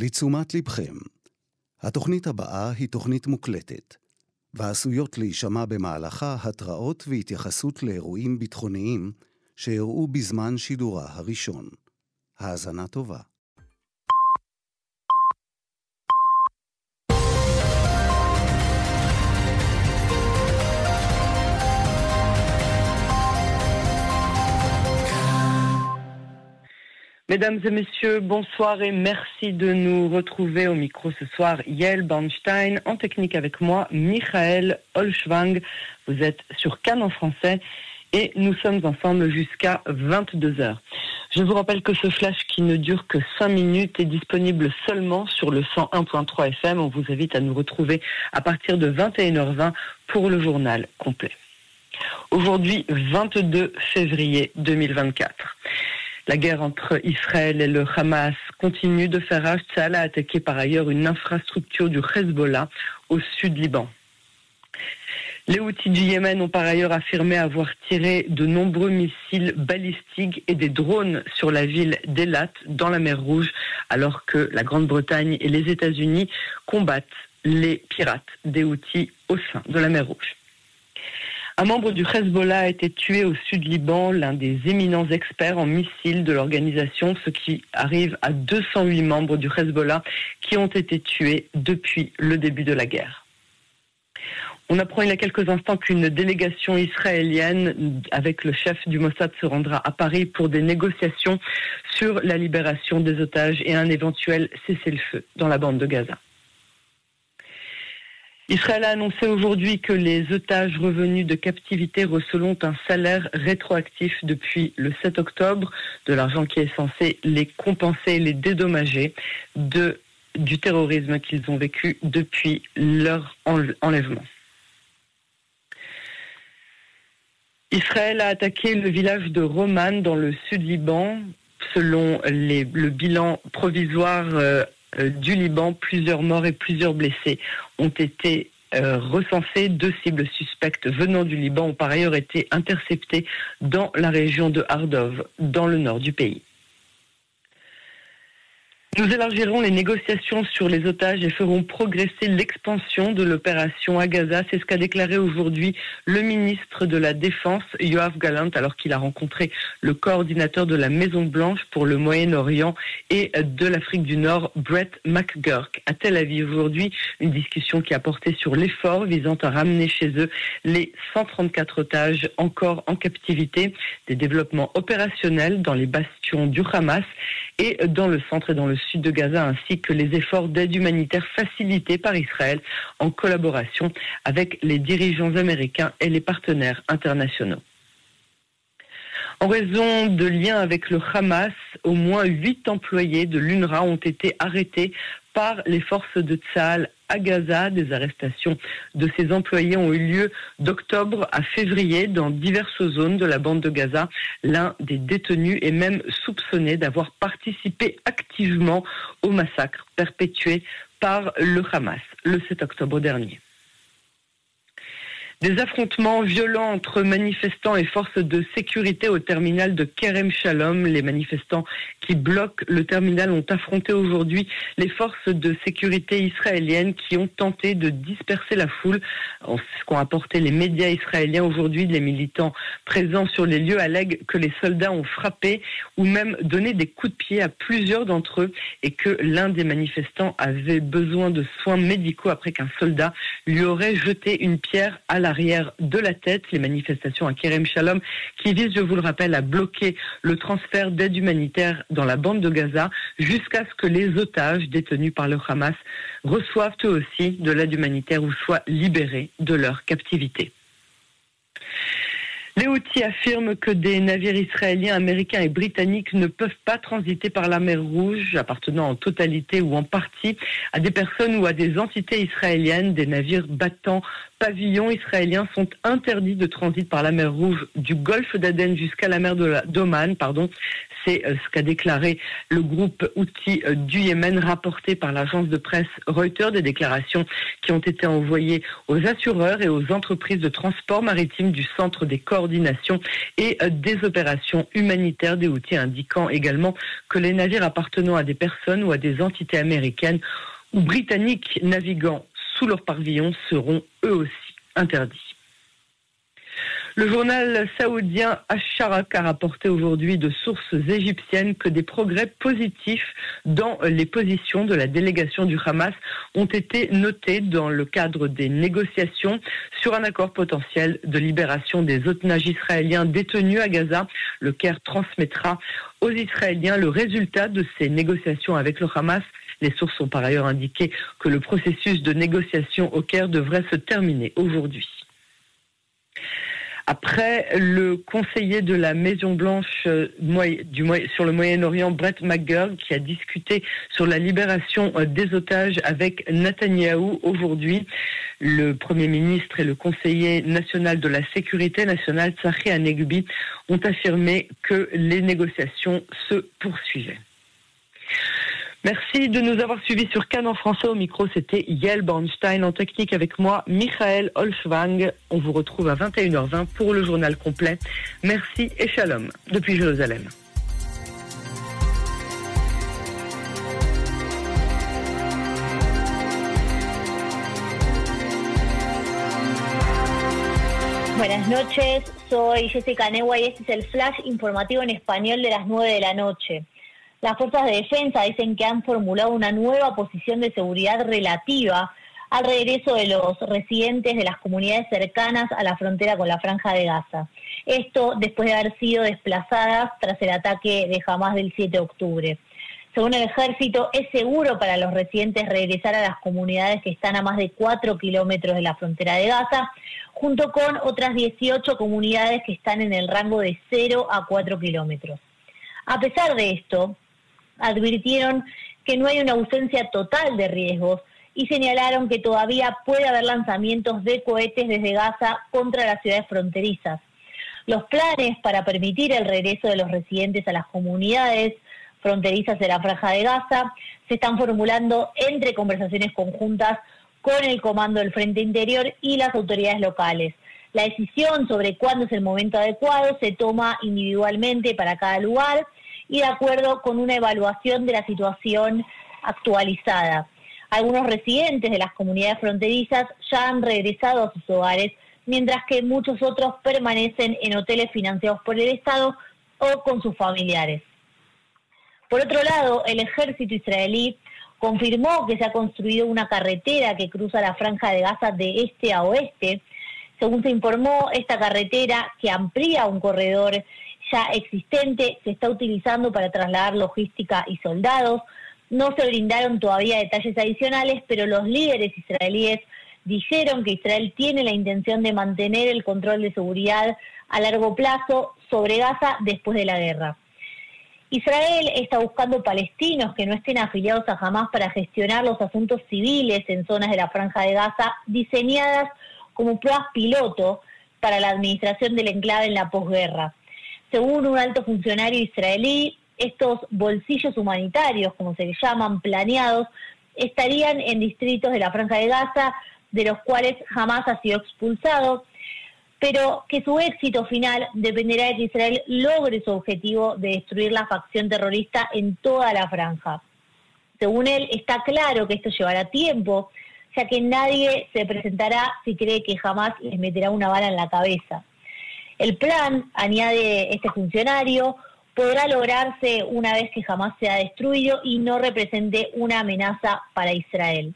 לתשומת לבכם, התוכנית הבאה היא תוכנית מוקלטת, ועשויות להישמע במהלכה התראות והתייחסות לאירועים ביטחוניים שאירעו בזמן שידורה הראשון. האזנה טובה. Mesdames et messieurs, bonsoir et merci de nous retrouver au micro ce soir. Yael Bernstein, en technique avec moi, Michael Olschwang. Vous êtes sur Cannes français et nous sommes ensemble jusqu'à 22h. Je vous rappelle que ce flash qui ne dure que 5 minutes est disponible seulement sur le 101.3 FM. On vous invite à nous retrouver à partir de 21h20 pour le journal complet. Aujourd'hui, 22 février 2024. La guerre entre Israël et le Hamas continue de faire rage. Tzal a attaqué par ailleurs une infrastructure du Hezbollah au sud Liban. Les outils du Yémen ont par ailleurs affirmé avoir tiré de nombreux missiles balistiques et des drones sur la ville d'Elat dans la mer Rouge, alors que la Grande-Bretagne et les États-Unis combattent les pirates des outils au sein de la mer Rouge. Un membre du Hezbollah a été tué au sud Liban, l'un des éminents experts en missiles de l'organisation, ce qui arrive à 208 membres du Hezbollah qui ont été tués depuis le début de la guerre. On apprend il y a quelques instants qu'une délégation israélienne avec le chef du Mossad se rendra à Paris pour des négociations sur la libération des otages et un éventuel cessez-le-feu dans la bande de Gaza. Israël a annoncé aujourd'hui que les otages revenus de captivité recevront un salaire rétroactif depuis le 7 octobre, de l'argent qui est censé les compenser les dédommager du terrorisme qu'ils ont vécu depuis leur enlèvement. Israël a attaqué le village de Roman dans le sud Liban. Selon le bilan provisoire euh, euh, du Liban, plusieurs morts et plusieurs blessés ont été euh, recensés. Deux cibles suspectes venant du Liban ont par ailleurs été interceptées dans la région de Hardov, dans le nord du pays. Nous élargirons les négociations sur les otages et ferons progresser l'expansion de l'opération à Gaza. C'est ce qu'a déclaré aujourd'hui le ministre de la Défense, Yoav Galant, alors qu'il a rencontré le coordinateur de la Maison Blanche pour le Moyen-Orient et de l'Afrique du Nord, Brett McGurk, à Tel Aviv aujourd'hui. Une discussion qui a porté sur l'effort visant à ramener chez eux les 134 otages encore en captivité, des développements opérationnels dans les bastions du Hamas et dans le centre et dans le sud de Gaza, ainsi que les efforts d'aide humanitaire facilités par Israël en collaboration avec les dirigeants américains et les partenaires internationaux. En raison de liens avec le Hamas, au moins huit employés de l'UNRWA ont été arrêtés par les forces de Tzal à Gaza. Des arrestations de ces employés ont eu lieu d'octobre à février dans diverses zones de la bande de Gaza. L'un des détenus est même soupçonné d'avoir participé activement au massacre perpétué par le Hamas le 7 octobre dernier. Des affrontements violents entre manifestants et forces de sécurité au terminal de Kerem Shalom. Les manifestants qui bloquent le terminal ont affronté aujourd'hui les forces de sécurité israéliennes qui ont tenté de disperser la foule. Ce qu'ont apporté les médias israéliens aujourd'hui, les militants présents sur les lieux allèguent que les soldats ont frappé ou même donné des coups de pied à plusieurs d'entre eux et que l'un des manifestants avait besoin de soins médicaux après qu'un soldat lui aurait jeté une pierre à la arrière de la tête. Les manifestations à Kerem Shalom qui visent, je vous le rappelle, à bloquer le transfert d'aide humanitaire dans la bande de Gaza jusqu'à ce que les otages détenus par le Hamas reçoivent eux aussi de l'aide humanitaire ou soient libérés de leur captivité. Les Houthis affirment que des navires israéliens, américains et britanniques ne peuvent pas transiter par la mer Rouge, appartenant en totalité ou en partie à des personnes ou à des entités israéliennes. Des navires battant pavillon israélien sont interdits de transit par la mer Rouge du golfe d'Aden jusqu'à la mer d'Oman. Pardon. C'est ce qu'a déclaré le groupe Houthi du Yémen, rapporté par l'agence de presse Reuters, des déclarations qui ont été envoyées aux assureurs et aux entreprises de transport maritime du Centre des coordinations et des opérations humanitaires des Houthis, indiquant également que les navires appartenant à des personnes ou à des entités américaines ou britanniques naviguant sous leur pavillon seront eux aussi interdits. Le journal saoudien Asharak a rapporté aujourd'hui de sources égyptiennes que des progrès positifs dans les positions de la délégation du Hamas ont été notés dans le cadre des négociations sur un accord potentiel de libération des otages israéliens détenus à Gaza. Le Caire transmettra aux Israéliens le résultat de ces négociations avec le Hamas. Les sources ont par ailleurs indiqué que le processus de négociation au Caire devrait se terminer aujourd'hui. Après, le conseiller de la Maison Blanche euh, sur le Moyen-Orient, Brett McGurk, qui a discuté sur la libération euh, des otages avec Netanyahou aujourd'hui, le Premier ministre et le conseiller national de la sécurité nationale, Tsahi Anegbi, ont affirmé que les négociations se poursuivaient. Merci de nous avoir suivis sur Cannes en français. Au micro, c'était Yael Bornstein. En technique avec moi, Michael Olschwang. On vous retrouve à 21h20 pour le journal complet. Merci et shalom depuis Jérusalem. Buenas noches, soy Jessica Newa y este es flash informativo en español de las 9 de la noche. Las fuerzas de defensa dicen que han formulado una nueva posición de seguridad relativa al regreso de los residentes de las comunidades cercanas a la frontera con la franja de Gaza. Esto después de haber sido desplazadas tras el ataque de Hamas del 7 de octubre. Según el ejército, es seguro para los residentes regresar a las comunidades que están a más de 4 kilómetros de la frontera de Gaza, junto con otras 18 comunidades que están en el rango de 0 a 4 kilómetros. A pesar de esto, advirtieron que no hay una ausencia total de riesgos y señalaron que todavía puede haber lanzamientos de cohetes desde Gaza contra las ciudades fronterizas. Los planes para permitir el regreso de los residentes a las comunidades fronterizas de la franja de Gaza se están formulando entre conversaciones conjuntas con el Comando del Frente Interior y las autoridades locales. La decisión sobre cuándo es el momento adecuado se toma individualmente para cada lugar y de acuerdo con una evaluación de la situación actualizada. Algunos residentes de las comunidades fronterizas ya han regresado a sus hogares, mientras que muchos otros permanecen en hoteles financiados por el Estado o con sus familiares. Por otro lado, el ejército israelí confirmó que se ha construido una carretera que cruza la franja de Gaza de este a oeste. Según se informó, esta carretera que amplía un corredor ya existente, se está utilizando para trasladar logística y soldados. No se brindaron todavía detalles adicionales, pero los líderes israelíes dijeron que Israel tiene la intención de mantener el control de seguridad a largo plazo sobre Gaza después de la guerra. Israel está buscando palestinos que no estén afiliados a Hamas para gestionar los asuntos civiles en zonas de la franja de Gaza diseñadas como pruebas piloto para la administración del enclave en la posguerra. Según un alto funcionario israelí, estos bolsillos humanitarios, como se llaman, planeados, estarían en distritos de la Franja de Gaza, de los cuales jamás ha sido expulsado, pero que su éxito final dependerá de que Israel logre su objetivo de destruir la facción terrorista en toda la franja. Según él, está claro que esto llevará tiempo, ya que nadie se presentará si cree que jamás les meterá una bala en la cabeza. El plan, añade este funcionario, podrá lograrse una vez que jamás sea destruido y no represente una amenaza para Israel.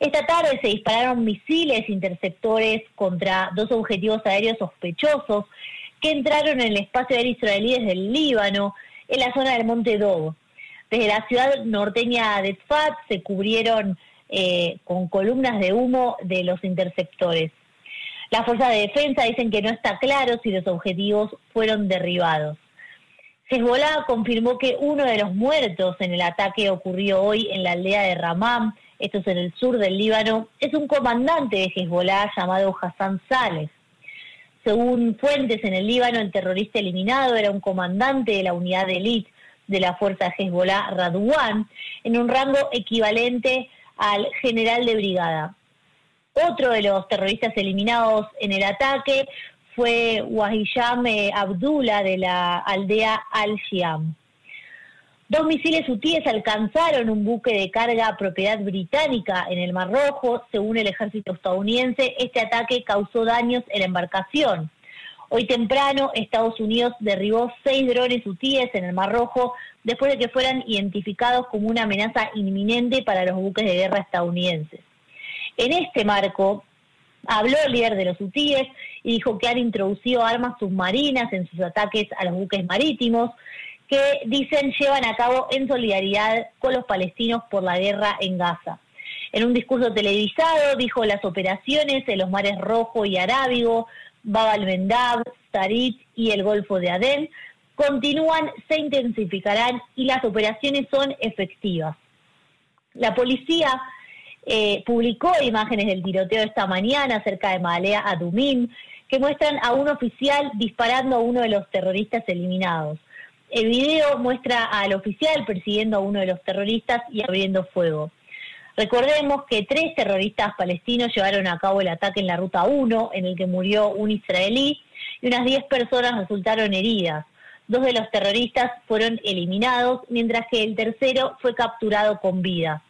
Esta tarde se dispararon misiles interceptores contra dos objetivos aéreos sospechosos que entraron en el espacio aéreo israelí desde el Líbano, en la zona del Monte Dov. Desde la ciudad norteña de Tzfat se cubrieron eh, con columnas de humo de los interceptores. Las fuerzas de defensa dicen que no está claro si los objetivos fueron derribados. Hezbollah confirmó que uno de los muertos en el ataque ocurrió hoy en la aldea de Ramam, esto es en el sur del Líbano, es un comandante de Hezbollah llamado Hassan Saleh. Según fuentes en el Líbano, el terrorista eliminado era un comandante de la unidad de élite de la fuerza Hezbollah Radwan, en un rango equivalente al general de brigada. Otro de los terroristas eliminados en el ataque fue Wahiyam eh, Abdullah de la aldea Al-Shiam. Dos misiles hutíes alcanzaron un buque de carga propiedad británica en el Mar Rojo. Según el ejército estadounidense, este ataque causó daños en la embarcación. Hoy temprano, Estados Unidos derribó seis drones hutíes en el Mar Rojo después de que fueran identificados como una amenaza inminente para los buques de guerra estadounidenses. En este marco, habló el líder de los hutíes y dijo que han introducido armas submarinas en sus ataques a los buques marítimos que dicen llevan a cabo en solidaridad con los palestinos por la guerra en Gaza. En un discurso televisado dijo las operaciones en los mares Rojo y Arábigo, Bab al-Mendab, Tarit y el Golfo de Adén continúan, se intensificarán y las operaciones son efectivas. La policía eh, publicó imágenes del tiroteo esta mañana cerca de Malea Adumim que muestran a un oficial disparando a uno de los terroristas eliminados. El video muestra al oficial persiguiendo a uno de los terroristas y abriendo fuego. Recordemos que tres terroristas palestinos llevaron a cabo el ataque en la Ruta 1, en el que murió un israelí, y unas 10 personas resultaron heridas. Dos de los terroristas fueron eliminados, mientras que el tercero fue capturado con vida.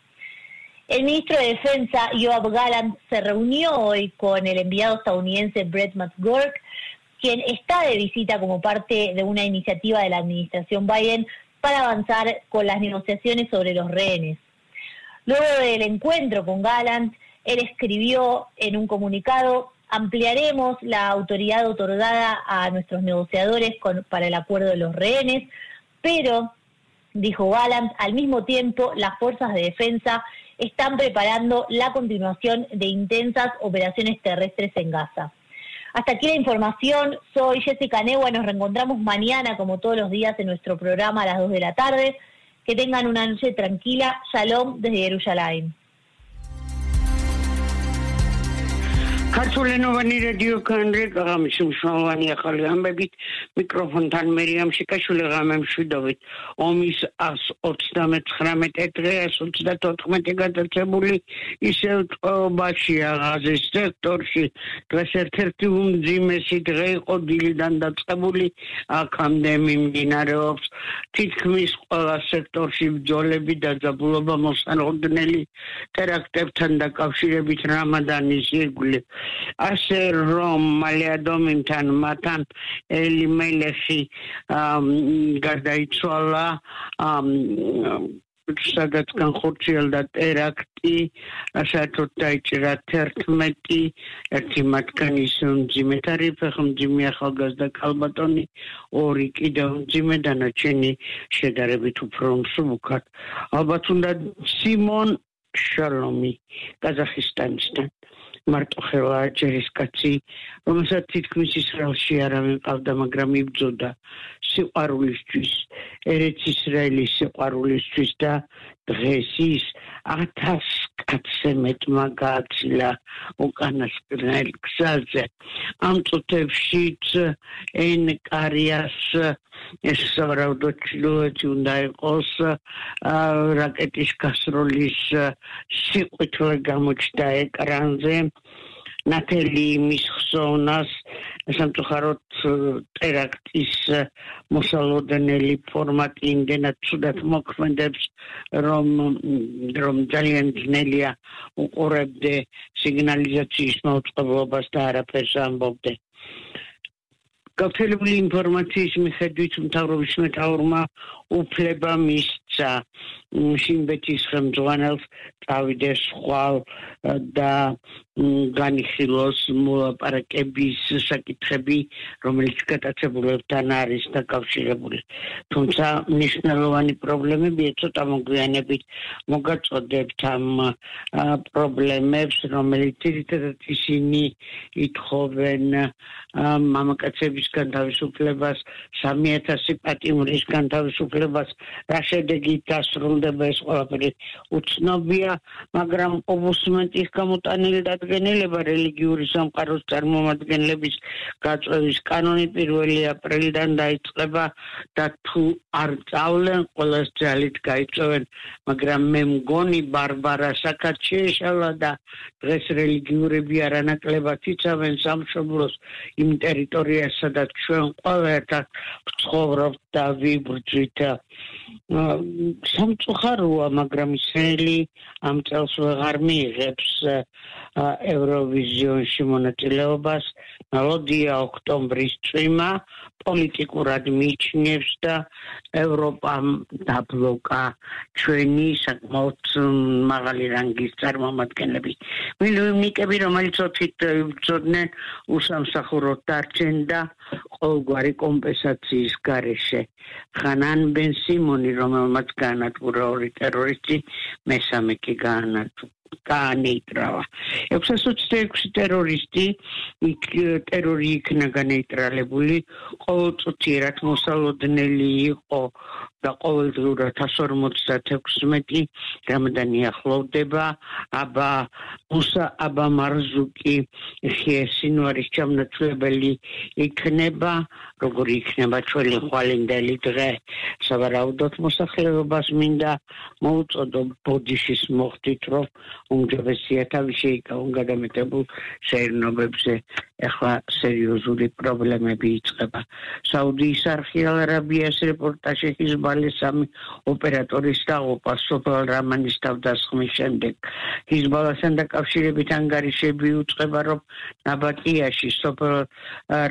El ministro de Defensa, Yoav Gallant, se reunió hoy con el enviado estadounidense Brett McGurk quien está de visita como parte de una iniciativa de la administración Biden para avanzar con las negociaciones sobre los rehenes. Luego del encuentro con Gallant, él escribió en un comunicado, ampliaremos la autoridad otorgada a nuestros negociadores para el acuerdo de los rehenes, pero, dijo Gallant, al mismo tiempo las fuerzas de defensa están preparando la continuación de intensas operaciones terrestres en Gaza. Hasta aquí la información. Soy Jessica Negua. Nos reencontramos mañana, como todos los días, en nuestro programa a las 2 de la tarde. Que tengan una noche tranquila. Shalom desde Jerusalén. ქართულენოვანი რადიო კანრი გაღამის მნიშვნელოვანი ახალი ამბებით მიკროფონთან მერიამ შიკაშვილი ღამემშვიდობით ომის 139 დღეა 34 გადაცემული ისევ წყობაში აღაზის სექტორში. დღეს ერთ-ერთი უმძიმესი დღე იყო დილიდან დაწყებული აქამდე მიმდინარეობს. თითქმის ყველა სექტორში ბრძოლები დაძაბულობა მოსანოდნელი ტერაქტებთან დაკავშირებით რამადანის ირგვლივ ასე რომ მალე ადომინთან მათან ელიმელეხი გარდაიცვალა სადაც განხორციელდა ტერაქტი, საერთოდ დაიჭირა 11 ერთი მათგანი მძიმე თარიფი, მძიმე ახალგაზრდა კალბატონი, ორი კიდევ მძიმე დანარჩენი შედარებით უფრო მსუბუქად. ალბათ უნდა სიმონ შალომი ყაზახისტანისთან მარტო ხელა ჯერისკაცი რომელსაც თითქმის ისრაელში არავინ ყავდა მაგრამ იბძოდა სიყვარულისთვის ერეთ ისრაელის სიყვარულისთვის და დღეს ის 1000 კაცზე მეტმა გააცილა უკანასკნელ გზაზე. ამ წუთებშიც ენ კარიას ეს საერთოდ ჩლოეთი უნდა იყოს რაკეტის გასროლის სიყვიტლე გამოჩნდა ეკრანზე ნათელი მის ხსოვნას სამწუხაროდ ტერაქტის მოსალოდნელი ფორმატი იმდენად ცუდად მოქმედებს რომ რომ ძალიან ძნელია უყურებდე სიგნალიზაციის მოწყობილობას და არაფერს ამბობდე. გავრცელებული ინფორმაციის მიხედვით მთავრობის მეტაურმა უფლება მისცა შინბეთის ხელმძღვანელს წავიდეს ხვალ და განიხილოს მოლაპარაკების საკითხები, რომელიც გადაცებულებთან არის დაკავშირებული. თუმცა მნიშვნელოვანი პრობლემებია ცოტა მოგვიანებით მოგაწოდებთ ამ პრობლემებს, რომელიც თითქოს ისინი ითხოვენ მამაკაცების განთავისუფლებას, 3000 პატიმრის განთავისუფლებას, რა შედეგი დასრულდა გრძელდება ეს ყველაფერი უცნობია მაგრამ ობუსმენტის გამოტანილი დადგენილება რელიგიური სამყაროს წარმომადგენლების გაწევის კანონი 1 აპრილიდან დაიწყება და თუ არ წავლენ ყოველს ძალით გაიწევენ მაგრამ მე მგონი ბარბარა საკაჩეშალა და დღეს რელიგიურები არანაკლებად იცავენ სამშობლოს იმ ტერიტორიას სადაც ჩვენ ყველა ერთად ვცხოვრობთ და ვიბრძვით სამწუხაროა მაგრამ ისრაელი ამ წელს ვეღარ მიიღებს ევროვიზიონში მონაწილეობას მელოდია ოქტომბრის წვიმა პოლიტიკურად მიიჩნევს და ევროპამ დაბლოკა ჩვენი საკმაოდ მაღალი რანგის წარმომადგენლები. მილიონიკები, რომელიც ბრძოდნენ უსამსახუროდ დარჩენ და ყოველგვარი კომპენსაციის გარეშე. ხანან ბენ სიმონი, რომელმაც განადგურა ორი ტერორისტი, მესამე კი განადგურა. განეიტრალა. 626 ტერორისტი იქ ტერორი იქნა განეიტრალებული, ყოველწუთიერად მოსალოდნელი იყო და ყოველდღურად 156 რამადანი ახლოვდება. აბა უსა აბა მარზუკი ხიესინვარის ჩამნაცვლებელი იქნება, როგორი იქნება ჩვენი ხვალინდელი დღე. სავარაუდოდ მოსახლეობას მინდა მოუწოდო ბოდიშის მოხდით, რომ უმჯობესია თავი შეიკავონ გადამეტებულ შეერნობებზე ახლა სერიოზული პრობლემები იწყება საუდიის არქიალარაბიას რეპორტაჟი ჰიზბალის სამი ოპერატორის დაღუპვა სოფელ რამანის თავდასხმის შემდეგ. ჰიზბალასთან დაკავშირებით ანგარიშები უწყება რომ ნაბატიაში სოფელ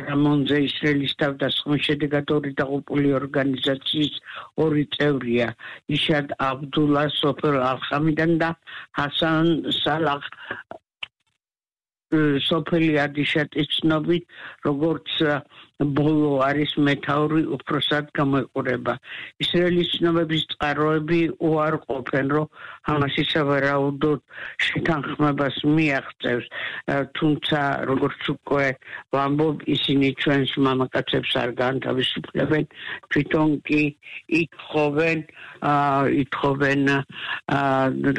რამონზე ისრაელის თავდასხმის შედეგად ორი დაღუპული ორგანიზაციის ორი წევრია. იშად აბდულა სოფელ ალხამიდან და ჰასან სალახ სოფელი ადიშატის ცნობით როგორც ბოლო არის მეტაური უფროსად გამოიყურება. ისრაელის ცნობების წყაროები უარყოფენ, რომ ამასი სავარაუდოდ შეთანხმებას მიაღწევს, თუმცა როგორც უკვე ვამბობ, ისინი ჩვენს მამაკაცებს არ განთავისუფლებენ, თვითონ კი ითხოვენ, ითხოვენ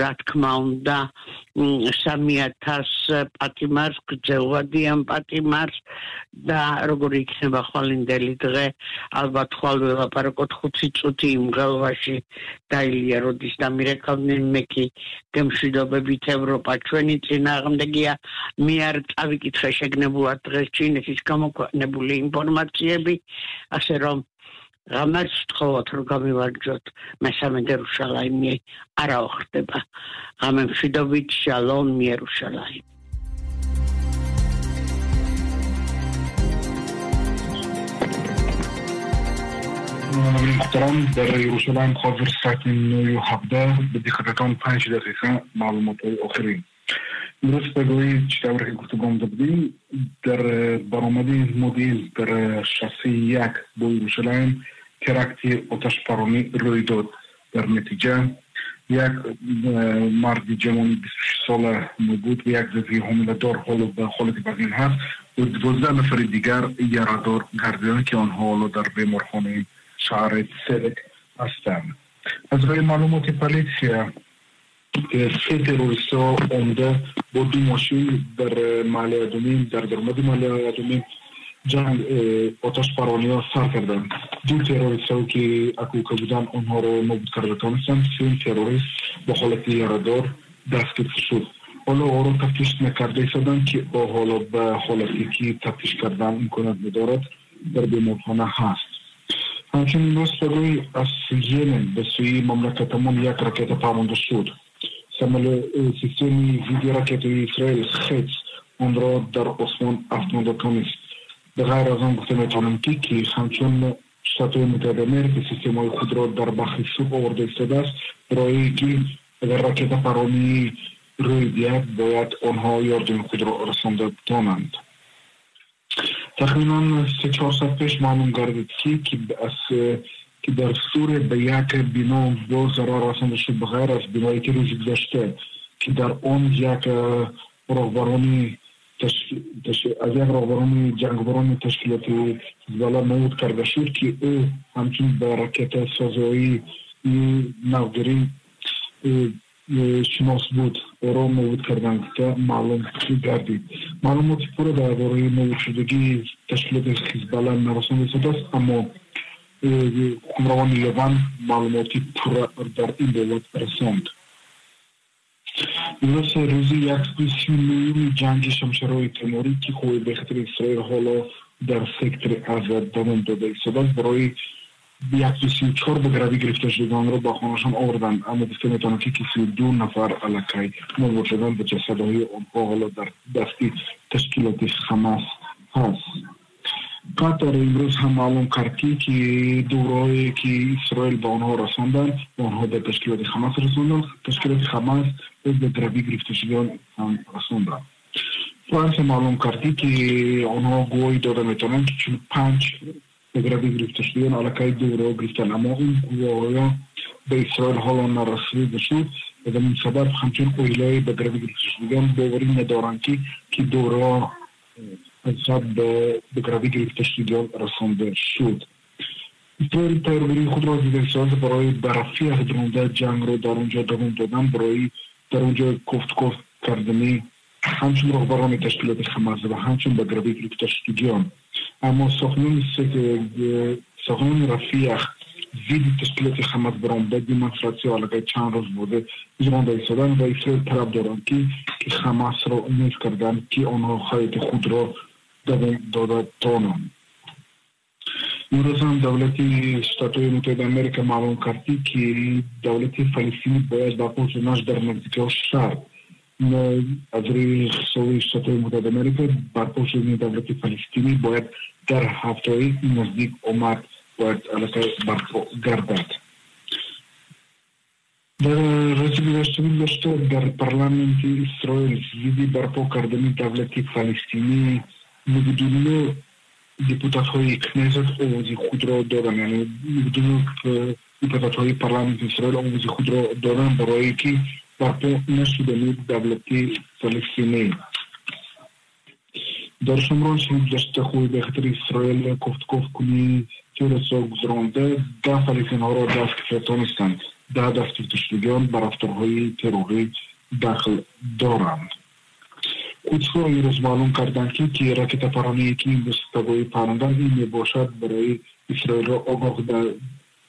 რა თქმა უნდა 3000 პატიმარს, გძელვადიან პატიმარს და როგორი იქნება ხვალინდელი დღე ალბათ ხვალ ველაპარაკოთ 5 წუთი იმ გალვაში დაილია როდის დამირეკავდნენ მე კი გემშვიდობებით ევროპა. ჩვენი წინააღმდეგია მე არ წავიკითხე შეგნებულად დღეს ჩინეთის გამოქვეყნებული ინფორმაციები. ასე რომ რამაც თხოვოთ რომ გამივარჯოთ. მესამე იერუსალიმი არა ხდება ღამე მშვიდობით შალომ იერუსალიმი محترم در یروشلایم حاضر ساکن هفته به دقیقتان پنج دقیقه معلومات آخرین. درست بگویید چطور که گفتگام دادیم در برآمده مدیل در شخصی یک با یروشلایم ترکتی آتش پرانی روی داد. در نتیجه یک مرد جوانی 26 ساله بود و یک زفی حاملدار حالا به حالت بدین هست و دوازده نفر دیگر یارادار گردیدن که آنها حالا در بیمارخانه شعر صدق هستند از روی معلومات پلیسیا سه تروریست ها عمده با دو ماشین در محله ادومین در درمد محله ادومین جنگ آتش پرانی ها سر کردن دو تروریست ها که اکوکه بودن آنها رو نابود کرده تانستن سه تروریست با حالت یاردار دستگیر شد حالا او رو تفتیش نکرده ایستادن که با حالا به حالتی همچنین روس په از یمن به سوی مملکت مون یک راکت پاموند شود سمله سیستمی ویدی راکت اسرائیل خیت اون را در اسمان افتمود کنیس به غیر از آن گفته می‌تونم که که همچون شتاتو متحده امریکا سیستم های خود را در بخی سوب آورده استده است برای که اگر راکت پرامی روی بیاد باید آنها یاردین خود را رسانده تانند تقریبا سه چهار ساعت پیش معلوم گردید که که در سوریه به یک بنا دو ضرر رسانده شد بغیر از بنایی که که در اون یک راهبرانی از یک راهبرانی جنگبران تشکیلات حزبالله نمود کرده شد که او همچنین به راکت سازایی نوگیری شناس بود را نابود کردند که معلوم گردید. معلومات پورا درباره نابود شدگی تشکیلات خیزبالا نرسانده شده است اما حکمروان لیبان معلوماتی پورا در این بابت رساند. امروز روزی یک سی نویم جنگ شمشرهای تیموری که خوی بخاطر اسرائیل حالا در سکتر ازاد دوام داده ایستاده برای یک تو سی چهار بگردی گرفته شدگان رو با خانشان آوردن اما دیسته می‌تونم که کسی دو نفر علکای مربوط شدن به جسدهای آنها حالا در دستی تشکیلات خماس هست قطر امروز هم معلوم کردی که دورایی که اسرائیل به آنها رساندن به آنها به تشکیلات خماس رساندن تشکیلات خماس به گروی گرفته شدگان هم رساندن فرانسه معلوم کردی که آنها گوی داده می‌تونن که 45 grabit biztosítani, alla kaj dóra britannia magunk, gondolja, بإسرائيل هولندا الرسمي بشو إذا من سبب خمسين قيلة بقرب التشديدان بورين دوران كي كي دورا حساب بقرب التشديدان رسم بشود إسرائیل پیروی خود را زیر ساز برای برفی هدرونده جنگ رو در اونجا دوام دادن برای در اونجا کفت کفت کردنی همچون رهبران تشکیلات حماس و همچون بقربی تشکیلیان اما صخونی است که صخونی رفیع ویدیو تسلیت خماد بر امدادی منفعتی ولی چند روز بوده. ایران در ایران و ایران تراب دورانی که خماس رو نیست کردند کی آنها خیلی خود رو دو داد تونم امروزان دولتی ستادی نتایج امریکا معلوم کردی که دولتی فلسطین باید با پوزش در میکیو شود. شرط از روی اقتصاد شتاتهای متحد امریکا برپا شدن دولت فلسطینی باید در هفته نزدیک آمد باید علاقه برپا گردد در روز گذشته داشته در پارلمنت اسرائیل زیدی برپا کردن دولت فلسطینی نبودونو депутат ҳои кнезет овози худро доданд яъне мебудуну депутат ҳои парламенти исроил овози худро доданд барое ки сатҳо нашудани давлати палестинӣ дар шумрош даштахӯи ба хатари исроил кофткоф кунӣ террасо гузаронда да фалистинҳоро даст фиратонистанд да дастгирдашудагиён ба рафторҳои террорӣ дахл доранд. Қудсро имрӯз маълум карданд ки ракетапароние ки имрӯз табои паррандан ин мебошад барои исроилро огоҳ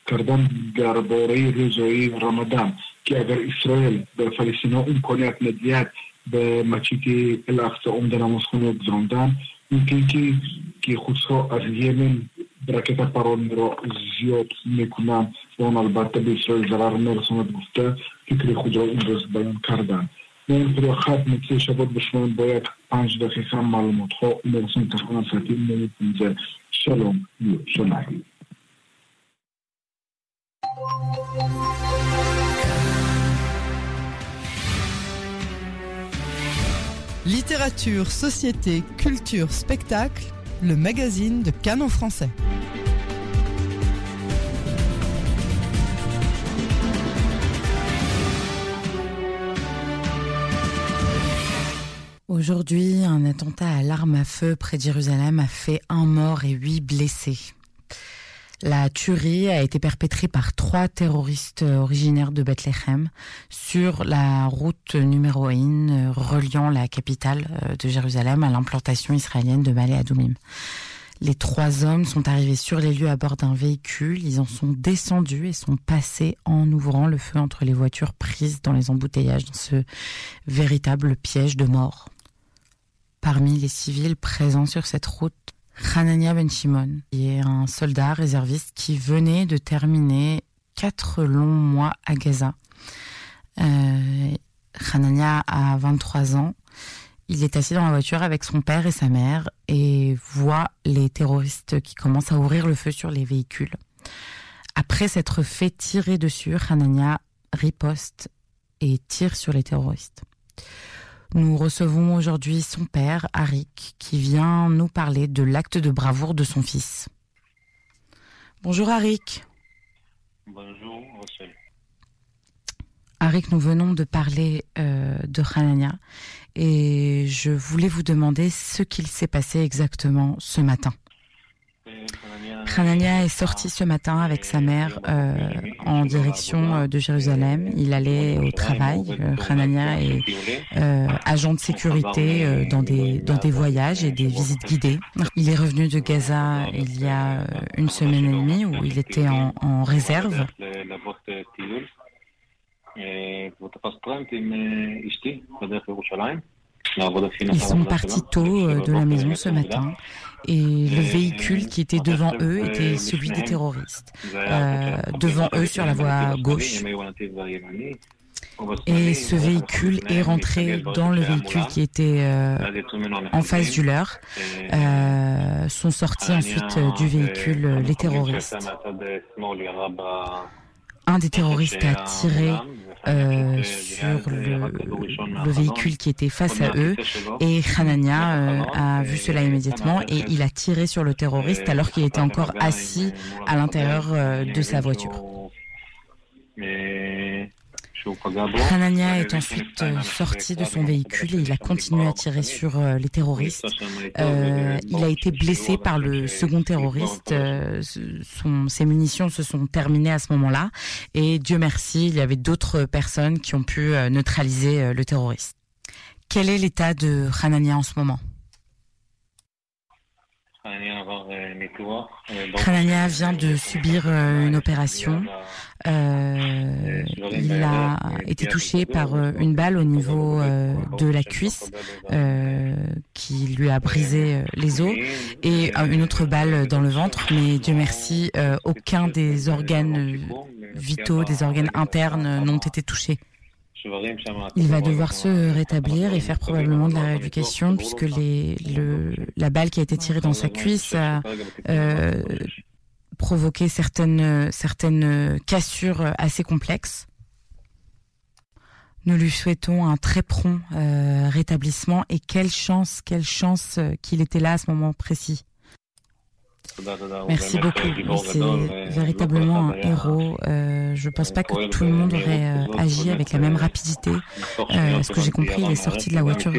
کردن درباره روزهای رمضان که اگر اسرائیل به فلسطین امکانیت ندهد به مسجد الاقصا عمده نمازخانه گذراندن ممکن که که از یمن راکت پران را زیاد می‌کنن و اون البته به اسرائیل ضرر نرساند گفته فکر خود را این روز بیان کردن. من خدا خط نتیجه شباد به شما با یک پنج دقیقه معلومات ها مرسون تخوان ساعتی نمیتونزه شلوم شلوم Littérature, société, culture, spectacle, le magazine de Canon français. Aujourd'hui, un attentat à l'arme à feu près de Jérusalem a fait un mort et huit blessés. La tuerie a été perpétrée par trois terroristes originaires de Bethléem sur la route numéro 1 reliant la capitale euh, de Jérusalem à l'implantation israélienne de Malé Adoumim. Les trois hommes sont arrivés sur les lieux à bord d'un véhicule, ils en sont descendus et sont passés en ouvrant le feu entre les voitures prises dans les embouteillages dans ce véritable piège de mort. Parmi les civils présents sur cette route, Hanania Ben Shimon, qui est un soldat réserviste qui venait de terminer quatre longs mois à Gaza. Euh, Hanania a 23 ans. Il est assis dans la voiture avec son père et sa mère et voit les terroristes qui commencent à ouvrir le feu sur les véhicules. Après s'être fait tirer dessus, Hanania riposte et tire sur les terroristes. Nous recevons aujourd'hui son père, Arik, qui vient nous parler de l'acte de bravoure de son fils. Bonjour Arik. Bonjour Rochelle. Arik, nous venons de parler euh, de Hanania et je voulais vous demander ce qu'il s'est passé exactement ce matin. Hanania est sorti ce matin avec sa mère euh, en direction euh, de Jérusalem. Il allait au travail. Euh, Hanania est euh, agent de sécurité euh, dans des dans des voyages et des visites guidées. Il est revenu de Gaza il y a euh, une semaine et demie où il était en, en réserve. Ils sont partis tôt euh, de la maison ce matin et le véhicule qui était devant eux était celui des terroristes. Euh, devant eux sur la voie gauche. Et ce véhicule est rentré dans le véhicule qui était euh, en face du leur. Euh, sont sortis ensuite du véhicule les terroristes. Un des terroristes a tiré euh, sur le, le véhicule qui était face à eux. et Hanania euh, a vu cela immédiatement et il a tiré sur le terroriste alors qu'il était encore assis à l'intérieur euh, de sa voiture. Hanania est ensuite euh, sorti de son véhicule et il a continué à tirer sur euh, les terroristes. Euh, il a été blessé par le second terroriste. Ses munitions se sont terminées à ce moment-là. Et Dieu merci, il y avait d'autres personnes qui ont pu neutraliser le terroriste. Quel est l'état de Hanania en ce moment? Hanania vient de subir euh, une opération. Euh, il a été touché par euh, une balle au niveau euh, de la cuisse euh, qui lui a brisé euh, les os et euh, une autre balle dans le ventre. Mais Dieu merci, euh, aucun des organes euh, vitaux, des organes internes euh, n'ont été touchés. Il va devoir se rétablir et faire probablement de la rééducation puisque les, le, la balle qui a été tirée dans sa cuisse a euh, provoqué certaines, certaines cassures assez complexes. Nous lui souhaitons un très prompt euh, rétablissement et quelle chance, quelle chance euh, qu'il était là à ce moment précis. Merci beaucoup. C'est véritablement un héros. Euh, je pense pas que tout le monde aurait euh, agi avec la même rapidité. Euh, ce que j'ai compris, il est sorti de la voiture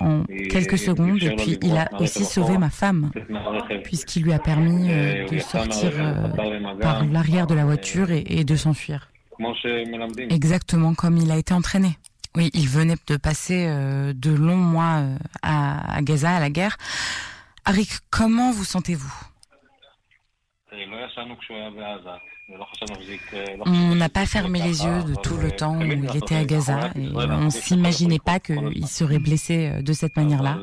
en quelques secondes et puis il a aussi sauvé ma femme puisqu'il lui a permis de sortir par l'arrière de la voiture et, et de s'enfuir. Exactement comme il a été entraîné. Oui, il venait de passer de longs mois à, à Gaza, à la guerre. Arik, comment vous sentez-vous? On n'a pas fermé les yeux de tout le temps où il était à Gaza et on s'imaginait pas qu'il serait blessé euh, de cette manière-là.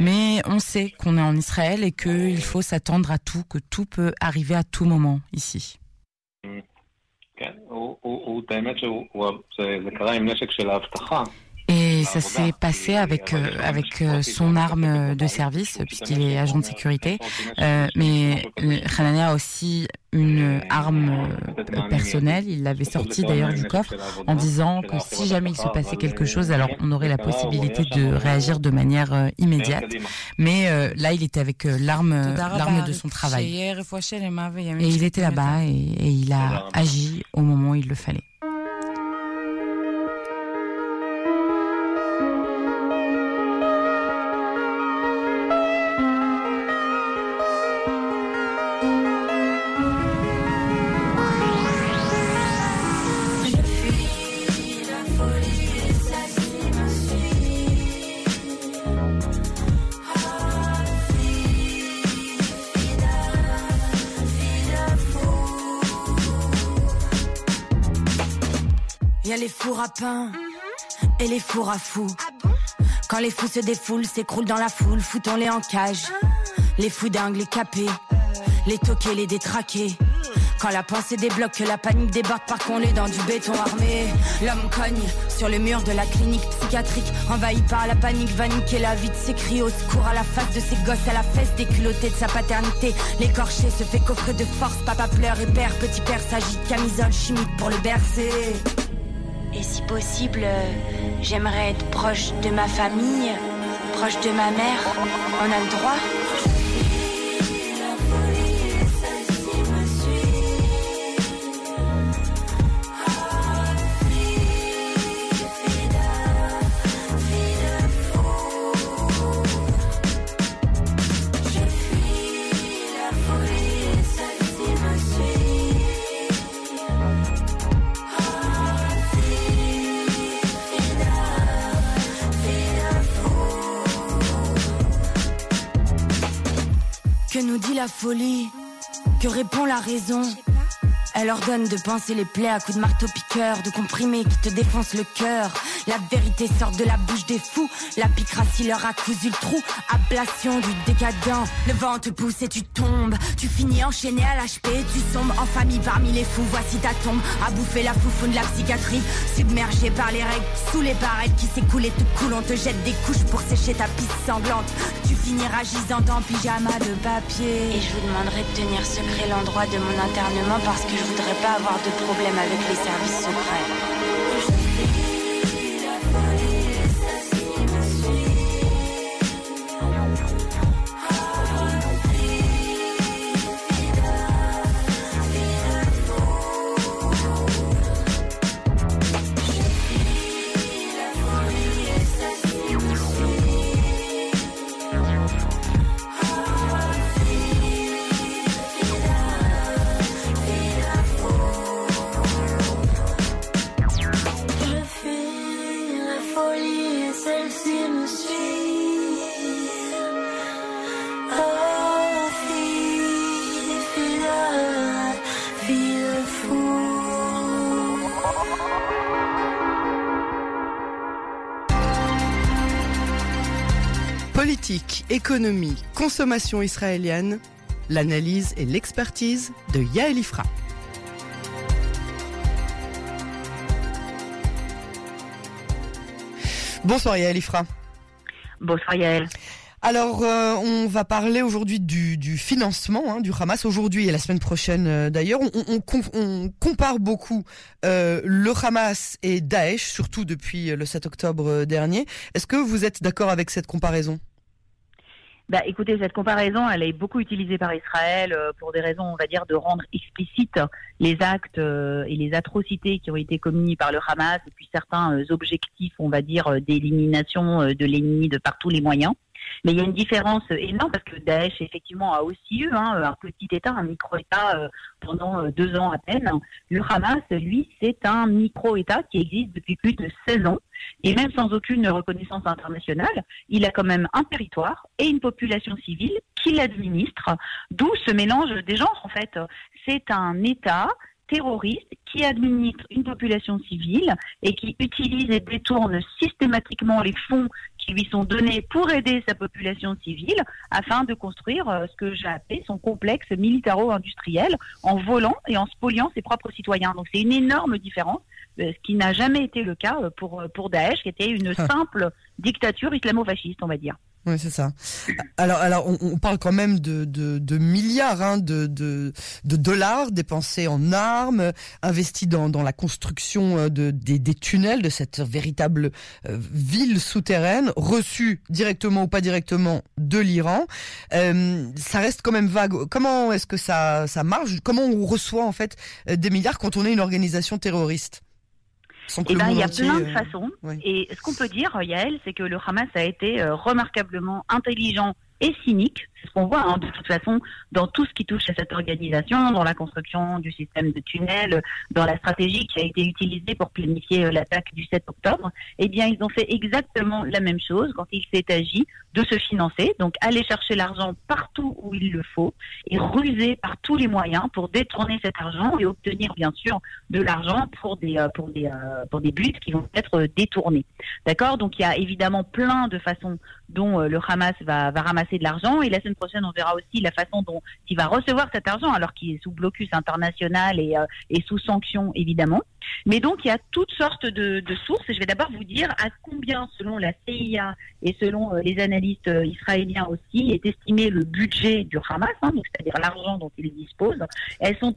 Mais on sait qu'on est en Israël et qu'il faut s'attendre à tout, que tout peut arriver à tout moment ici. Et ça s'est passé avec euh, avec euh, son arme de service puisqu'il est agent de sécurité. Euh, mais euh, Hanania a aussi une arme euh, personnelle. Il l'avait sortie d'ailleurs du coffre en disant que si jamais il se passait quelque chose, alors on aurait la possibilité de réagir de manière euh, immédiate. Mais euh, là, il était avec l'arme l'arme de son travail. Et il était là-bas et, et il a agi au moment où il le fallait. Y a les fours à pain et les fours à fous. Quand les fous se défoulent, s'écroulent dans la foule, foutons-les en cage. Les fous dingues, les capés, les toqués, les détraqués. Quand la pensée débloque, que la panique débarque par qu'on est dans du béton armé. L'homme cogne sur le mur de la clinique psychiatrique, envahi par la panique, vanique et la vie de ses cris au secours à la face de ses gosses, à la fesse déculottée de sa paternité. L'écorché se fait coffrer de force, papa pleure et père, petit père s'agite, camisole chimique pour le bercer. Et si possible, euh, j'aimerais être proche de ma famille, proche de ma mère. On a le droit dit la folie Que répond la raison elle ordonne de penser les plaies à coups de marteau piqueur, de comprimés qui te défoncent le cœur. La vérité sort de la bouche des fous, la picratie leur a cousu le trou. Ablation du décadent, le vent te pousse et tu tombes. Tu finis enchaîné à l'HP, tu sombres en famille parmi les fous. Voici ta tombe, à bouffer la foufoune de la psychiatrie. Submergé par les règles, sous les barrettes qui s'écoulent et te coulent. On te jette des couches pour sécher ta piste sanglante. Tu finiras gisant en pyjama de papier. Et je vous demanderai de tenir secret l'endroit de mon internement parce que je voudrais pas avoir de problème avec les services secrets. Politique, économie, consommation israélienne, l'analyse et l'expertise de Yael Ifra. Bonsoir Yael Ifra. Bonsoir Yael. Alors, euh, on va parler aujourd'hui du, du, financement hein, du Hamas aujourd'hui et la semaine prochaine euh, d'ailleurs. On, on, on, compare beaucoup euh, le Hamas et Daesh, surtout depuis le 7 octobre dernier. Est-ce que vous êtes d'accord avec cette comparaison? Bah, écoutez, cette comparaison, elle est beaucoup utilisée par Israël pour des raisons, on va dire, de rendre explicites les actes et les atrocités qui ont été commis par le Hamas et puis certains objectifs, on va dire, d'élimination de l'ennemi de par tous les moyens. Mais il y a une différence énorme parce que Daesh, effectivement, a aussi eu hein, un petit État, un micro-État euh, pendant deux ans à peine. Le Hamas, lui, c'est un micro-État qui existe depuis plus de 16 ans. Et même sans aucune reconnaissance internationale, il a quand même un territoire et une population civile qui l'administre, d'où ce mélange des genres, en fait. C'est un État terroriste qui administre une population civile et qui utilise et détourne systématiquement les fonds qui lui sont donnés pour aider sa population civile afin de construire ce que j'ai appelé son complexe militaro-industriel en volant et en spoliant ses propres citoyens. Donc c'est une énorme différence, ce qui n'a jamais été le cas pour, pour Daesh, qui était une simple dictature islamo-fasciste, on va dire. Oui, c'est ça. Alors, alors, on, on, parle quand même de, de, de milliards hein, de, de, de, dollars dépensés en armes, investis dans, dans la construction de, des, des tunnels de cette véritable euh, ville souterraine, reçue directement ou pas directement de l'Iran. Euh, ça reste quand même vague. Comment est-ce que ça, ça marche? Comment on reçoit en fait des milliards quand on est une organisation terroriste? Eh ben, il y a plein de façons. Oui. Et ce qu'on peut dire, Yael, c'est que le Hamas a été euh, remarquablement intelligent et cynique. C'est ce qu'on voit hein, de toute façon dans tout ce qui touche à cette organisation, dans la construction du système de tunnels, dans la stratégie qui a été utilisée pour planifier l'attaque du 7 octobre. Eh bien, ils ont fait exactement la même chose quand il s'est agi de se financer, donc aller chercher l'argent partout où il le faut et ruser par tous les moyens pour détourner cet argent et obtenir bien sûr de l'argent pour des pour des pour des buts qui vont être détournés. D'accord? Donc il y a évidemment plein de façons dont le Hamas va, va ramasser de l'argent et la semaine prochaine on verra aussi la façon dont il va recevoir cet argent alors qu'il est sous blocus international et, euh, sous sanction évidemment. Mais donc il y a toutes sortes de, sources et je vais d'abord vous dire à combien selon la CIA et selon euh, les analystes israéliens aussi est estimé le budget du Hamas, hein, c'est-à-dire l'argent dont il dispose. Elles sont